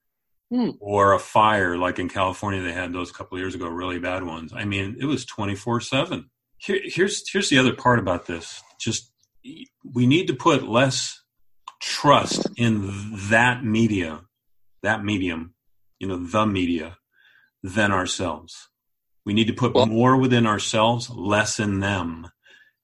hmm. or a fire like in California they had those a couple years ago, really bad ones. I mean, it was twenty four seven. Here's here's the other part about this. Just we need to put less trust in that media, that medium, you know, the media, than ourselves. We need to put well, more within ourselves, less in them.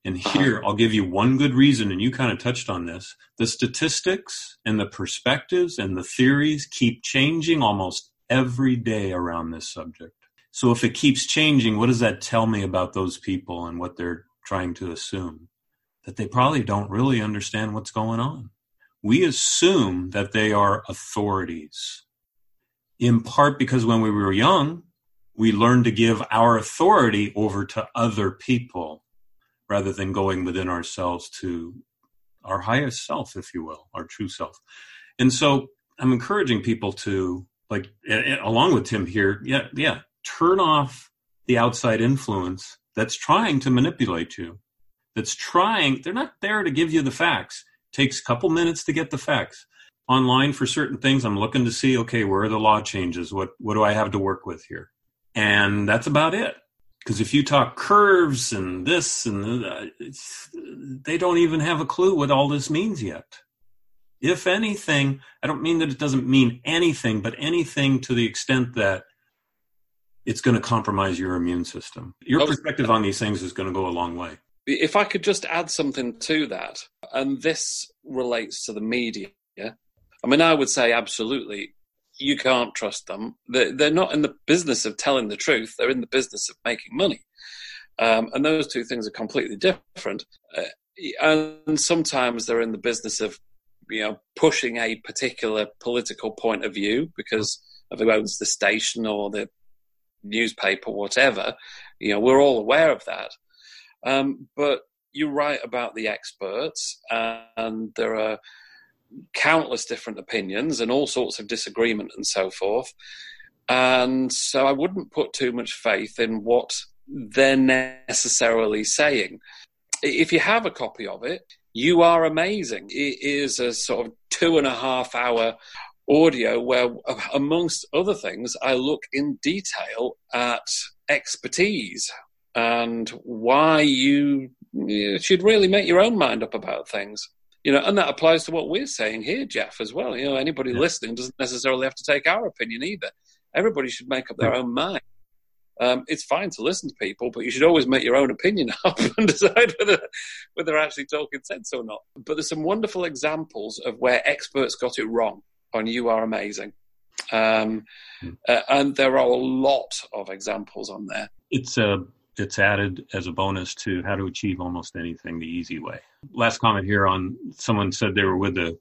And here, I'll give you one good reason, and you kind of touched on this. The statistics and the perspectives and the theories keep changing almost every day around this subject. So if it keeps changing, what does that tell me about those people and what they're trying to assume? That they probably don't really understand what's going on. We assume that they are authorities, in part because when we were young, we learned to give our authority over to other people rather than going within ourselves to our highest self, if you will, our true self. And so I'm encouraging people to like, along with Tim here, yeah, yeah, turn off the outside influence that's trying to manipulate you. That's trying, they're not there to give you the facts. Takes a couple minutes to get the facts. Online for certain things, I'm looking to see, okay, where are the law changes? What what do I have to work with here? And that's about it. Because if you talk curves and this and uh, they don't even have a clue what all this means yet. If anything, I don't mean that it doesn't mean anything, but anything to the extent that it's going to compromise your immune system. Your perspective on these things is going to go a long way. If I could just add something to that, and this relates to the media. I mean, I would say absolutely you can't trust them. They're, they're not in the business of telling the truth, they're in the business of making money. Um, and those two things are completely different. Uh, and sometimes they're in the business of, you know, pushing a particular political point of view because of who owns the station or the newspaper, whatever. You know, we're all aware of that. Um, but you're right about the experts, and there are countless different opinions and all sorts of disagreement and so forth. And so I wouldn't put too much faith in what they're necessarily saying. If you have a copy of it, You Are Amazing. It is a sort of two and a half hour audio where, amongst other things, I look in detail at expertise and why you, you should really make your own mind up about things. You know, and that applies to what we're saying here, Jeff, as well. You know, anybody yeah. listening doesn't necessarily have to take our opinion either. Everybody should make up their own mind. Um, it's fine to listen to people, but you should always make your own opinion up and decide whether whether they're actually talking sense or not. But there's some wonderful examples of where experts got it wrong on You Are Amazing. Um, hmm. uh, and there are a lot of examples on there. It's a uh, it's added as a bonus to how to achieve almost anything the easy way. Last comment here on someone said they were with the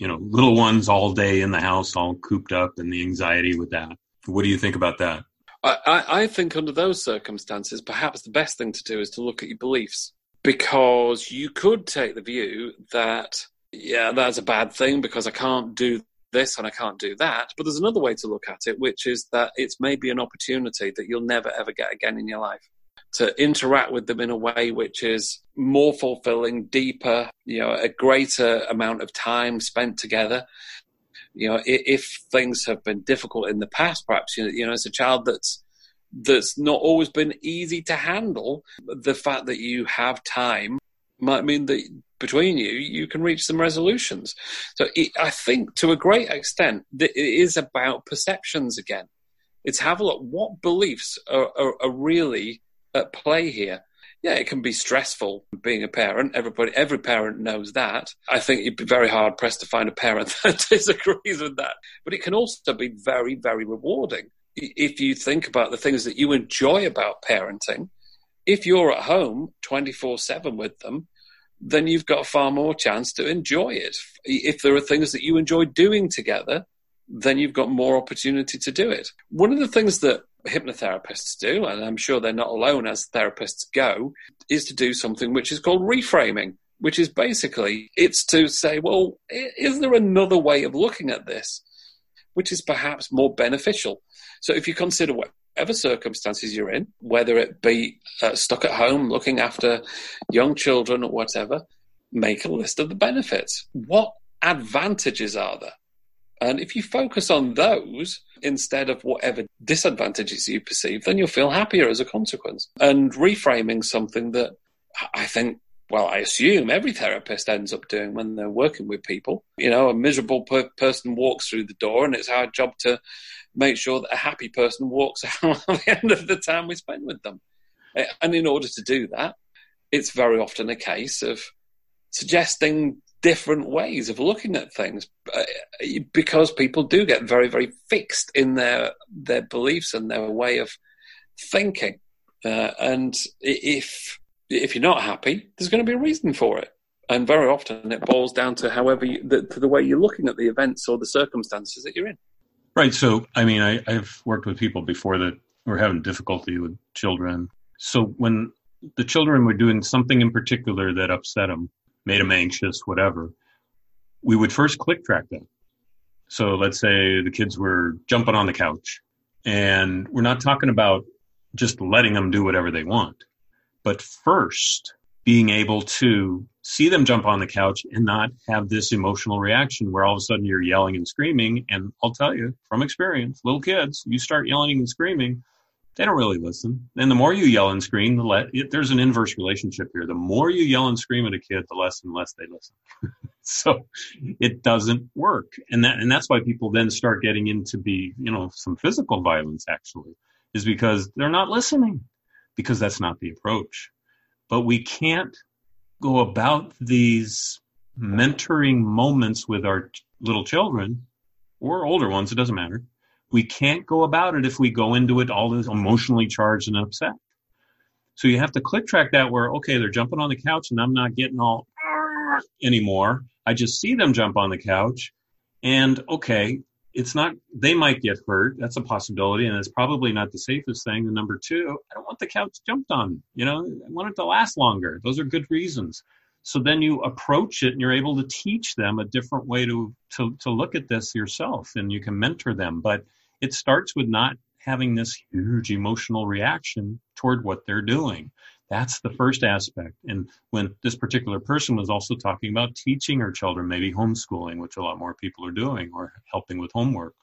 you know little ones all day in the house, all cooped up, and the anxiety with that. What do you think about that? I, I think under those circumstances, perhaps the best thing to do is to look at your beliefs because you could take the view that yeah, that's a bad thing because I can't do this and I can't do that. But there's another way to look at it, which is that it's maybe an opportunity that you'll never ever get again in your life to interact with them in a way which is more fulfilling, deeper, you know, a greater amount of time spent together. You know, if things have been difficult in the past, perhaps you know, as a child that's that's not always been easy to handle, the fact that you have time might mean that between you, you can reach some resolutions. So it, I think to a great extent, it is about perceptions again. It's have a look what beliefs are, are, are really at play here. Yeah, it can be stressful being a parent. Everybody, every parent knows that. I think you'd be very hard pressed to find a parent that disagrees with that. But it can also be very, very rewarding if you think about the things that you enjoy about parenting. If you're at home 24 7 with them, then you've got far more chance to enjoy it. If there are things that you enjoy doing together, then you've got more opportunity to do it. One of the things that hypnotherapists do, and I'm sure they're not alone as therapists go, is to do something which is called reframing, which is basically it's to say, well, is there another way of looking at this, which is perhaps more beneficial? So if you consider what whatever circumstances you're in, whether it be uh, stuck at home looking after young children or whatever, make a list of the benefits. What advantages are there? And if you focus on those instead of whatever disadvantages you perceive, then you'll feel happier as a consequence. And reframing something that I think well, I assume every therapist ends up doing when they're working with people. You know, a miserable per- person walks through the door, and it's our job to make sure that a happy person walks out at the end of the time we spend with them. Eh, and in order to do that, it's very often a case of suggesting different ways of looking at things eh, because people do get very, very fixed in their their beliefs and their way of thinking. Uh, and if if you're not happy, there's going to be a reason for it. And very often it boils down to however you, the, to the way you're looking at the events or the circumstances that you're in. Right. So, I mean, I, I've worked with people before that were having difficulty with children. So when the children were doing something in particular that upset them, made them anxious, whatever, we would first click track them. So let's say the kids were jumping on the couch and we're not talking about just letting them do whatever they want, but first being able to see them jump on the couch and not have this emotional reaction where all of a sudden you're yelling and screaming. And I'll tell you from experience, little kids, you start yelling and screaming, they don't really listen. And the more you yell and scream, the there's an inverse relationship here. The more you yell and scream at a kid, the less and less they listen. so it doesn't work. And that, and that's why people then start getting into be, you know, some physical violence actually is because they're not listening because that's not the approach. But we can't go about these mentoring moments with our little children or older ones, it doesn't matter. We can't go about it if we go into it all emotionally charged and upset. So you have to click track that where, okay, they're jumping on the couch and I'm not getting all anymore. I just see them jump on the couch and okay, it's not they might get hurt. That's a possibility and it's probably not the safest thing. And number two i don't want the couch jumped on you know i want it to last longer. Those are good reasons. So then you approach it and you're able to teach them a different way to to, to look at this yourself and you can mentor them. But it starts with not having this huge emotional reaction toward what they're doing. That's the first aspect. And when this particular person was also talking about teaching her children, maybe homeschooling, which a lot more people are doing, or helping with homework,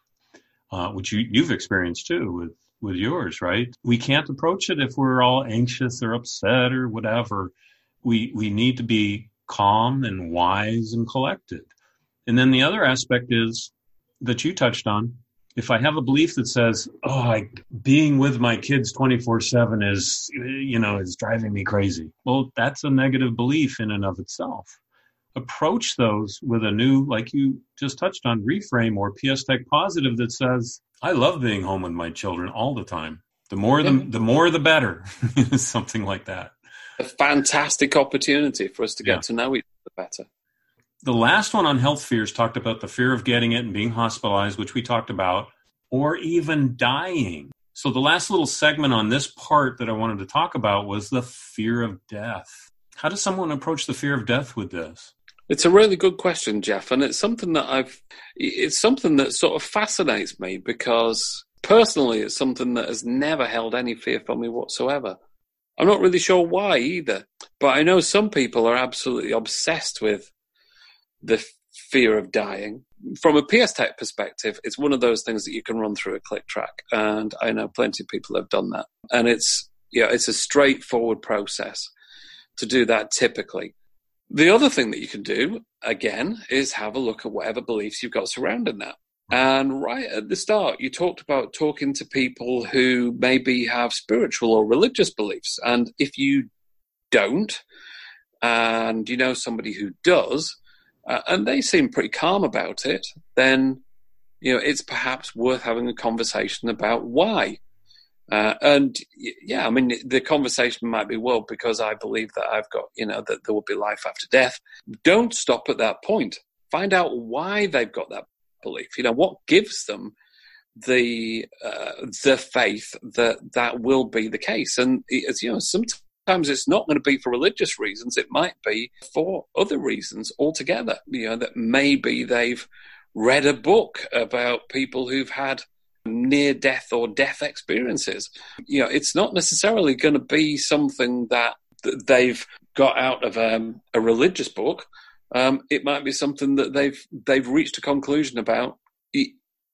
uh, which you, you've experienced too with, with yours, right? We can't approach it if we're all anxious or upset or whatever. We, we need to be calm and wise and collected. And then the other aspect is that you touched on if I have a belief that says, "Oh, I, being with my kids twenty four seven is, you know, is driving me crazy," well, that's a negative belief in and of itself. Approach those with a new, like you just touched on, reframe or PSTEC positive that says, "I love being home with my children all the time. The more the the more the better," something like that. A fantastic opportunity for us to get yeah. to know each other better. The last one on health fears talked about the fear of getting it and being hospitalized, which we talked about, or even dying. So the last little segment on this part that I wanted to talk about was the fear of death. How does someone approach the fear of death with this? It's a really good question, Jeff, and it's something that I've it's something that sort of fascinates me because personally it's something that has never held any fear for me whatsoever. I'm not really sure why either, but I know some people are absolutely obsessed with the fear of dying. From a PSTEC perspective, it's one of those things that you can run through a click track, and I know plenty of people have done that. And it's yeah, it's a straightforward process to do that typically. The other thing that you can do, again, is have a look at whatever beliefs you've got surrounding that. And right at the start, you talked about talking to people who maybe have spiritual or religious beliefs. And if you don't, and you know somebody who does, uh, and they seem pretty calm about it, then you know it's perhaps worth having a conversation about why. Uh, and yeah, I mean, the conversation might be, well, because I believe that I've got, you know, that there will be life after death. Don't stop at that point. Find out why they've got that belief. You know, what gives them the uh, the faith that that will be the case. And as you know, sometimes Sometimes it's not going to be for religious reasons. It might be for other reasons altogether. You know, that maybe they've read a book about people who've had near death or death experiences. You know, it's not necessarily going to be something that, they've got out of um, a religious book. Um, it might be something that they've they've reached a conclusion about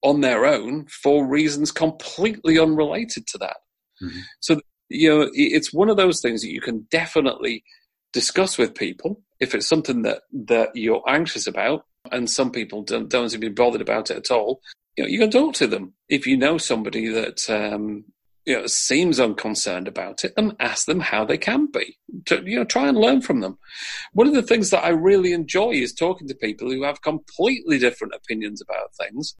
on their own for reasons completely unrelated to that. Mm-hmm. So you know, it's one of those things that you can definitely discuss with people if it's something that, that you're anxious about, and some people don't, don't seem to be bothered about it at all. You know, you can talk to them if you know somebody that um, you know, seems unconcerned about it, and ask them how they can be. To, you know, try and learn from them. One of the things that I really enjoy is talking to people who have completely different opinions about things,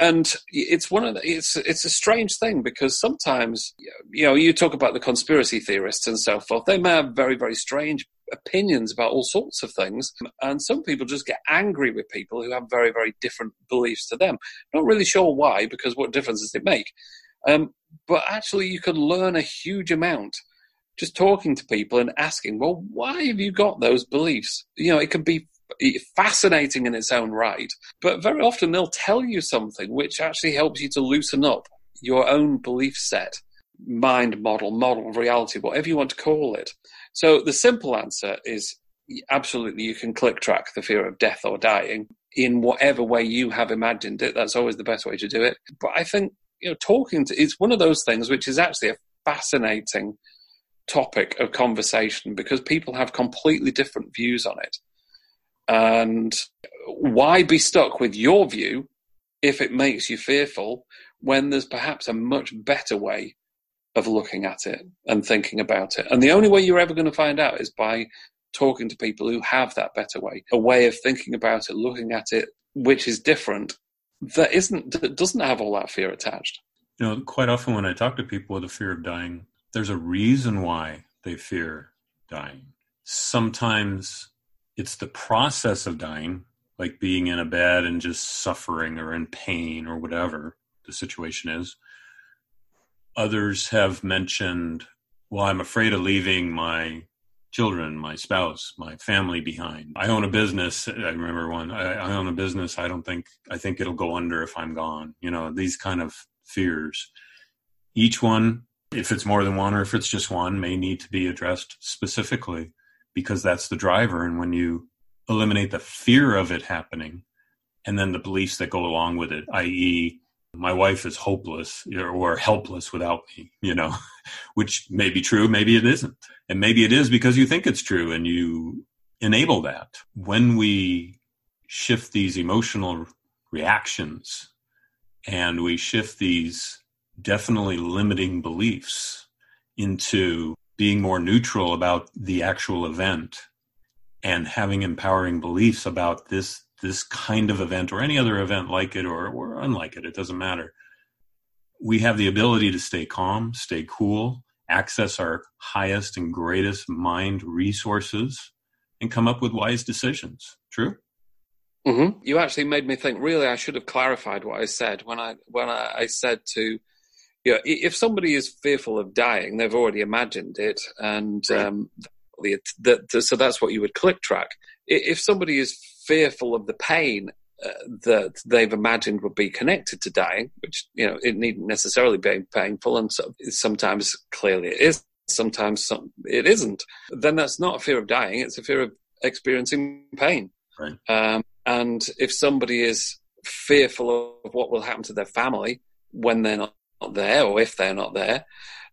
and it's one of the, it's it's a strange thing because sometimes you know you talk about the conspiracy theorists and so forth. They may have very very strange opinions about all sorts of things. And some people just get angry with people who have very, very different beliefs to them. Not really sure why, because what difference does it make? Um, but actually, you can learn a huge amount just talking to people and asking, well, why have you got those beliefs? You know, it can be fascinating in its own right, but very often they'll tell you something which actually helps you to loosen up your own belief set, mind model, model reality, whatever you want to call it. So the simple answer is absolutely you can click track the fear of death or dying in whatever way you have imagined it. That's always the best way to do it. But I think you know, talking to it's one of those things which is actually a fascinating topic of conversation because people have completely different views on it. And why be stuck with your view if it makes you fearful when there's perhaps a much better way of looking at it and thinking about it? And the only way you're ever going to find out is by talking to people who have that better way, a way of thinking about it, looking at it, which is different that isn't that doesn't have all that fear attached. You know, quite often when I talk to people with a fear of dying, there's a reason why they fear dying. Sometimes it's the process of dying, like being in a bed and just suffering or in pain or whatever the situation is. Others have mentioned, well, I'm afraid of leaving my children, my spouse, my family behind. I own a business. I remember one. I, I, own a business. I don't think I think it'll go under if I'm gone. You know these kind of fears. each one, if it's more than one or if it's just one, may need to be addressed specifically because that's the driver. And when you eliminate the fear of it happening and then the beliefs that go along with it, i.e., my wife is hopeless or helpless without me, you know, which may be true, maybe it isn't. And maybe it is because you think it's true and you enable that. When we shift these emotional reactions and we shift these definitely limiting beliefs into being more neutral about the actual event and having empowering beliefs about this this kind of event or any other event like it or, or unlike it, it doesn't matter. We have the ability to stay calm, stay cool, access our highest and greatest mind resources, and come up with wise decisions. True? Mm-hmm. You actually made me think. Really, I should have clarified what I said when I when I, I said to you know, if somebody is fearful of dying, they've already imagined it, and um, the, the, the, so that's what you would click track. If somebody is fearful of the pain uh, that they've imagined would be connected to dying, which you know it needn't necessarily be painful, and so, sometimes clearly it is, sometimes some, it isn't. Then that's not a fear of dying; it's a fear of experiencing pain. Right. Um, and if somebody is fearful of what will happen to their family when they're not there, or if they're not there,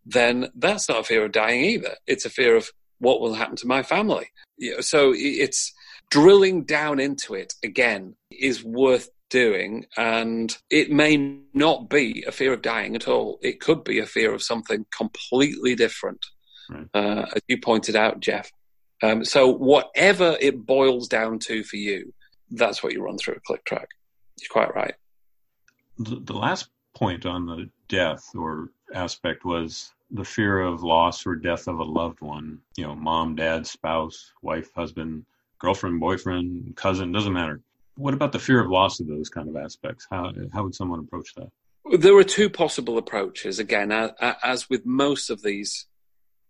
then that's not a fear of dying either. It's a fear of what will happen to my family. You know, so it's drilling down into it again is worth doing. And it may not be a fear of dying at all. It could be a fear of something completely different, right. uh, as you pointed out, Jeff. Um, so whatever it boils down to for you, that's what you run through a click track. You're quite right. The, the last point on the death or aspect was the fear of loss or death of a loved one. You know, mom, dad, spouse, wife, husband, girlfriend, boyfriend, cousin, doesn't matter. What about the fear of loss of those kind of aspects? How, how would someone approach that? There are two possible approaches. Again, as with most of these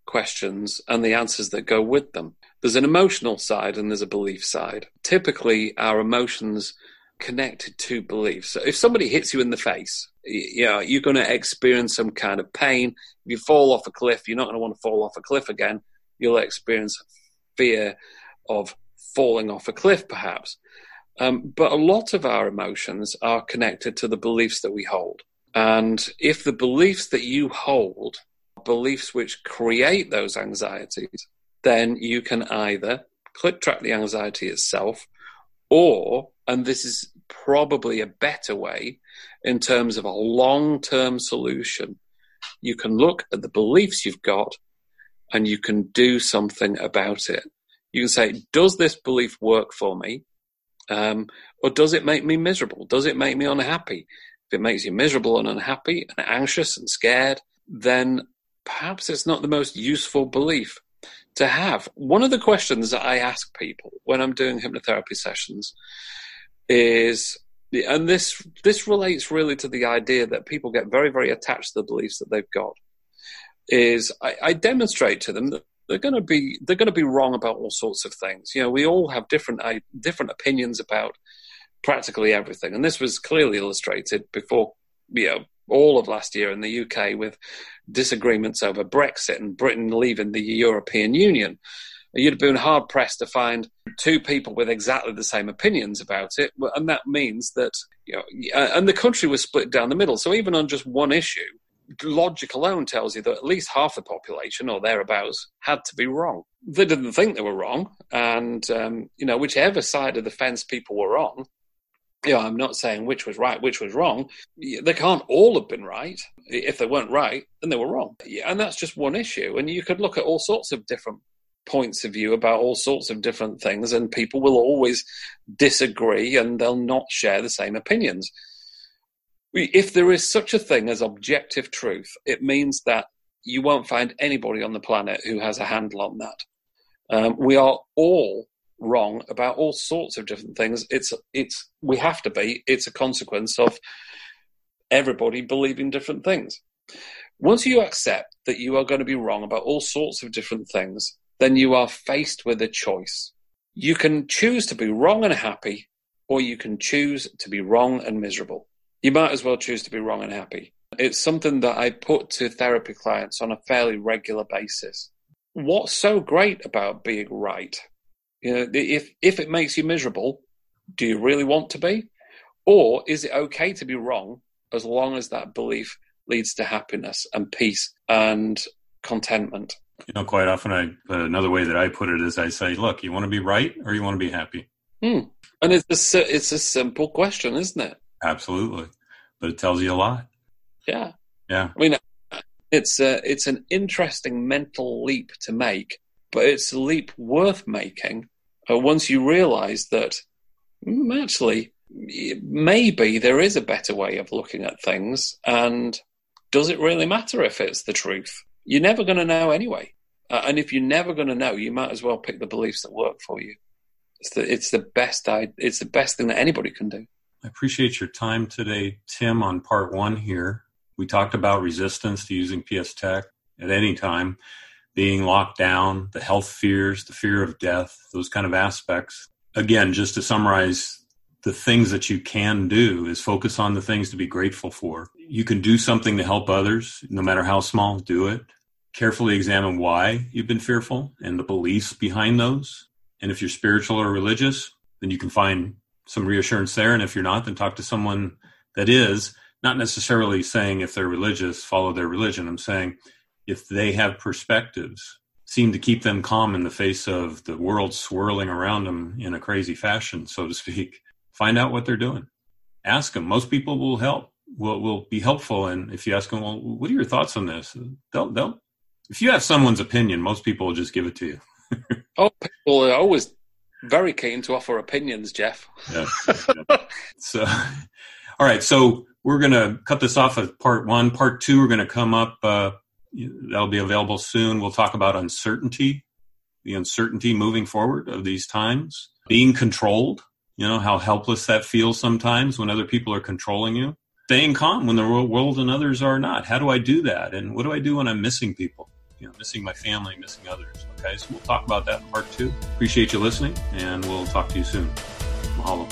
questions and the answers that go with them, there's an emotional side and there's a belief side. Typically, our emotions connected to beliefs. So if somebody hits you in the face, you know, you're going to experience some kind of pain. If you fall off a cliff, you're not going to want to fall off a cliff again. You'll experience fear of falling off a cliff, perhaps. Um, but a lot of our emotions are connected to the beliefs that we hold. And if the beliefs that you hold are beliefs which create those anxieties, then you can either click track the anxiety itself, or, and this is probably a better way in terms of a long term solution, you can look at the beliefs you've got and you can do something about it. You can say, does this belief work for me? Um, or does it make me miserable? Does it make me unhappy? If it makes you miserable and unhappy and anxious and scared, then perhaps it's not the most useful belief to have. One of the questions that I ask people when I'm doing hypnotherapy sessions is, and this this relates really to the idea that people get very very attached to the beliefs that they've got. Is I, I demonstrate to them that they're going to be they're going to be wrong about all sorts of things. You know, we all have different uh, different opinions about practically everything, and this was clearly illustrated before you know all of last year in the UK with disagreements over Brexit and Britain leaving the European Union. You'd have been hard pressed to find two people with exactly the same opinions about it, and that means that you know, uh, and the country was split down the middle. So even on just one issue, logic alone tells you that at least half the population or thereabouts had to be wrong. They didn't think they were wrong, and um, you know whichever side of the fence people were on, you know, I'm not saying which was right, which was wrong. They can't all have been right. If they weren't right, then they were wrong. And that's just one issue. And you could look at all sorts of different points of view about all sorts of different things, and people will always disagree and they'll not share the same opinions. If there is such a thing as objective truth, it means that you won't find anybody on the planet who has a handle on that. Um, we are all wrong about all sorts of different things. It's it's we have to be. It's a consequence of everybody believing different things. Once you accept that you are going to be wrong about all sorts of different things, then you are faced with a choice. You can choose to be wrong and happy, or you can choose to be wrong and miserable. You might as well choose to be wrong and happy. It's something that I put to therapy clients on a fairly regular basis. What's so great about being right? You know, if if it makes you miserable, do you really want to be? Or is it okay to be wrong as long as that belief leads to happiness and peace and contentment? You know, quite often, I another way that I put it is I say, "Look, you want to be right or you want to be happy." Hmm. And it's a, it's a simple question, isn't it? Absolutely, but it tells you a lot. Yeah, yeah. I mean, it's a, it's an interesting mental leap to make, but it's a leap worth making uh, once you realise that mm, actually maybe there is a better way of looking at things, and does it really matter if it's the truth? You're never going to know anyway. Uh, and if you're never going to know, you might as well pick the beliefs that work for you. It's the, it's the best I, it's the best thing that anybody can do. I appreciate your time today, Tim, on part one here. We talked about resistance to using PSTEC at any time, being locked down, the health fears, the fear of death, those kind of aspects. Again, just to summarize, the things that you can do is focus on the things to be grateful for. You can do something to help others, no matter how small, do it. Carefully examine why you've been fearful and the beliefs behind those. And if you're spiritual or religious, then you can find some reassurance there. And if you're not, then talk to someone that is, not necessarily saying if they're religious, follow their religion. I'm saying if they have perspectives, seem to keep them calm in the face of the world swirling around them in a crazy fashion, so to speak find out what they're doing. Ask them. Most people will help, will, will be helpful. And if you ask them, well, what are your thoughts on this? They'll, they'll, if you have someone's opinion, most people will just give it to you. oh, people always very keen to offer opinions, Jeff. yeah. So, all right. So we're going to cut this off as part one. Part two, we're going to come up. Uh, that'll be available soon. We'll talk about uncertainty, the uncertainty moving forward of these times, being controlled you know, how helpless that feels sometimes when other people are controlling you. Staying calm when the world and others are not. How do I do that? And what do I do when I'm missing people? You know, missing my family, missing others. Okay, so we'll talk about that in part two. Appreciate you listening, and we'll talk to you soon. Mahalo.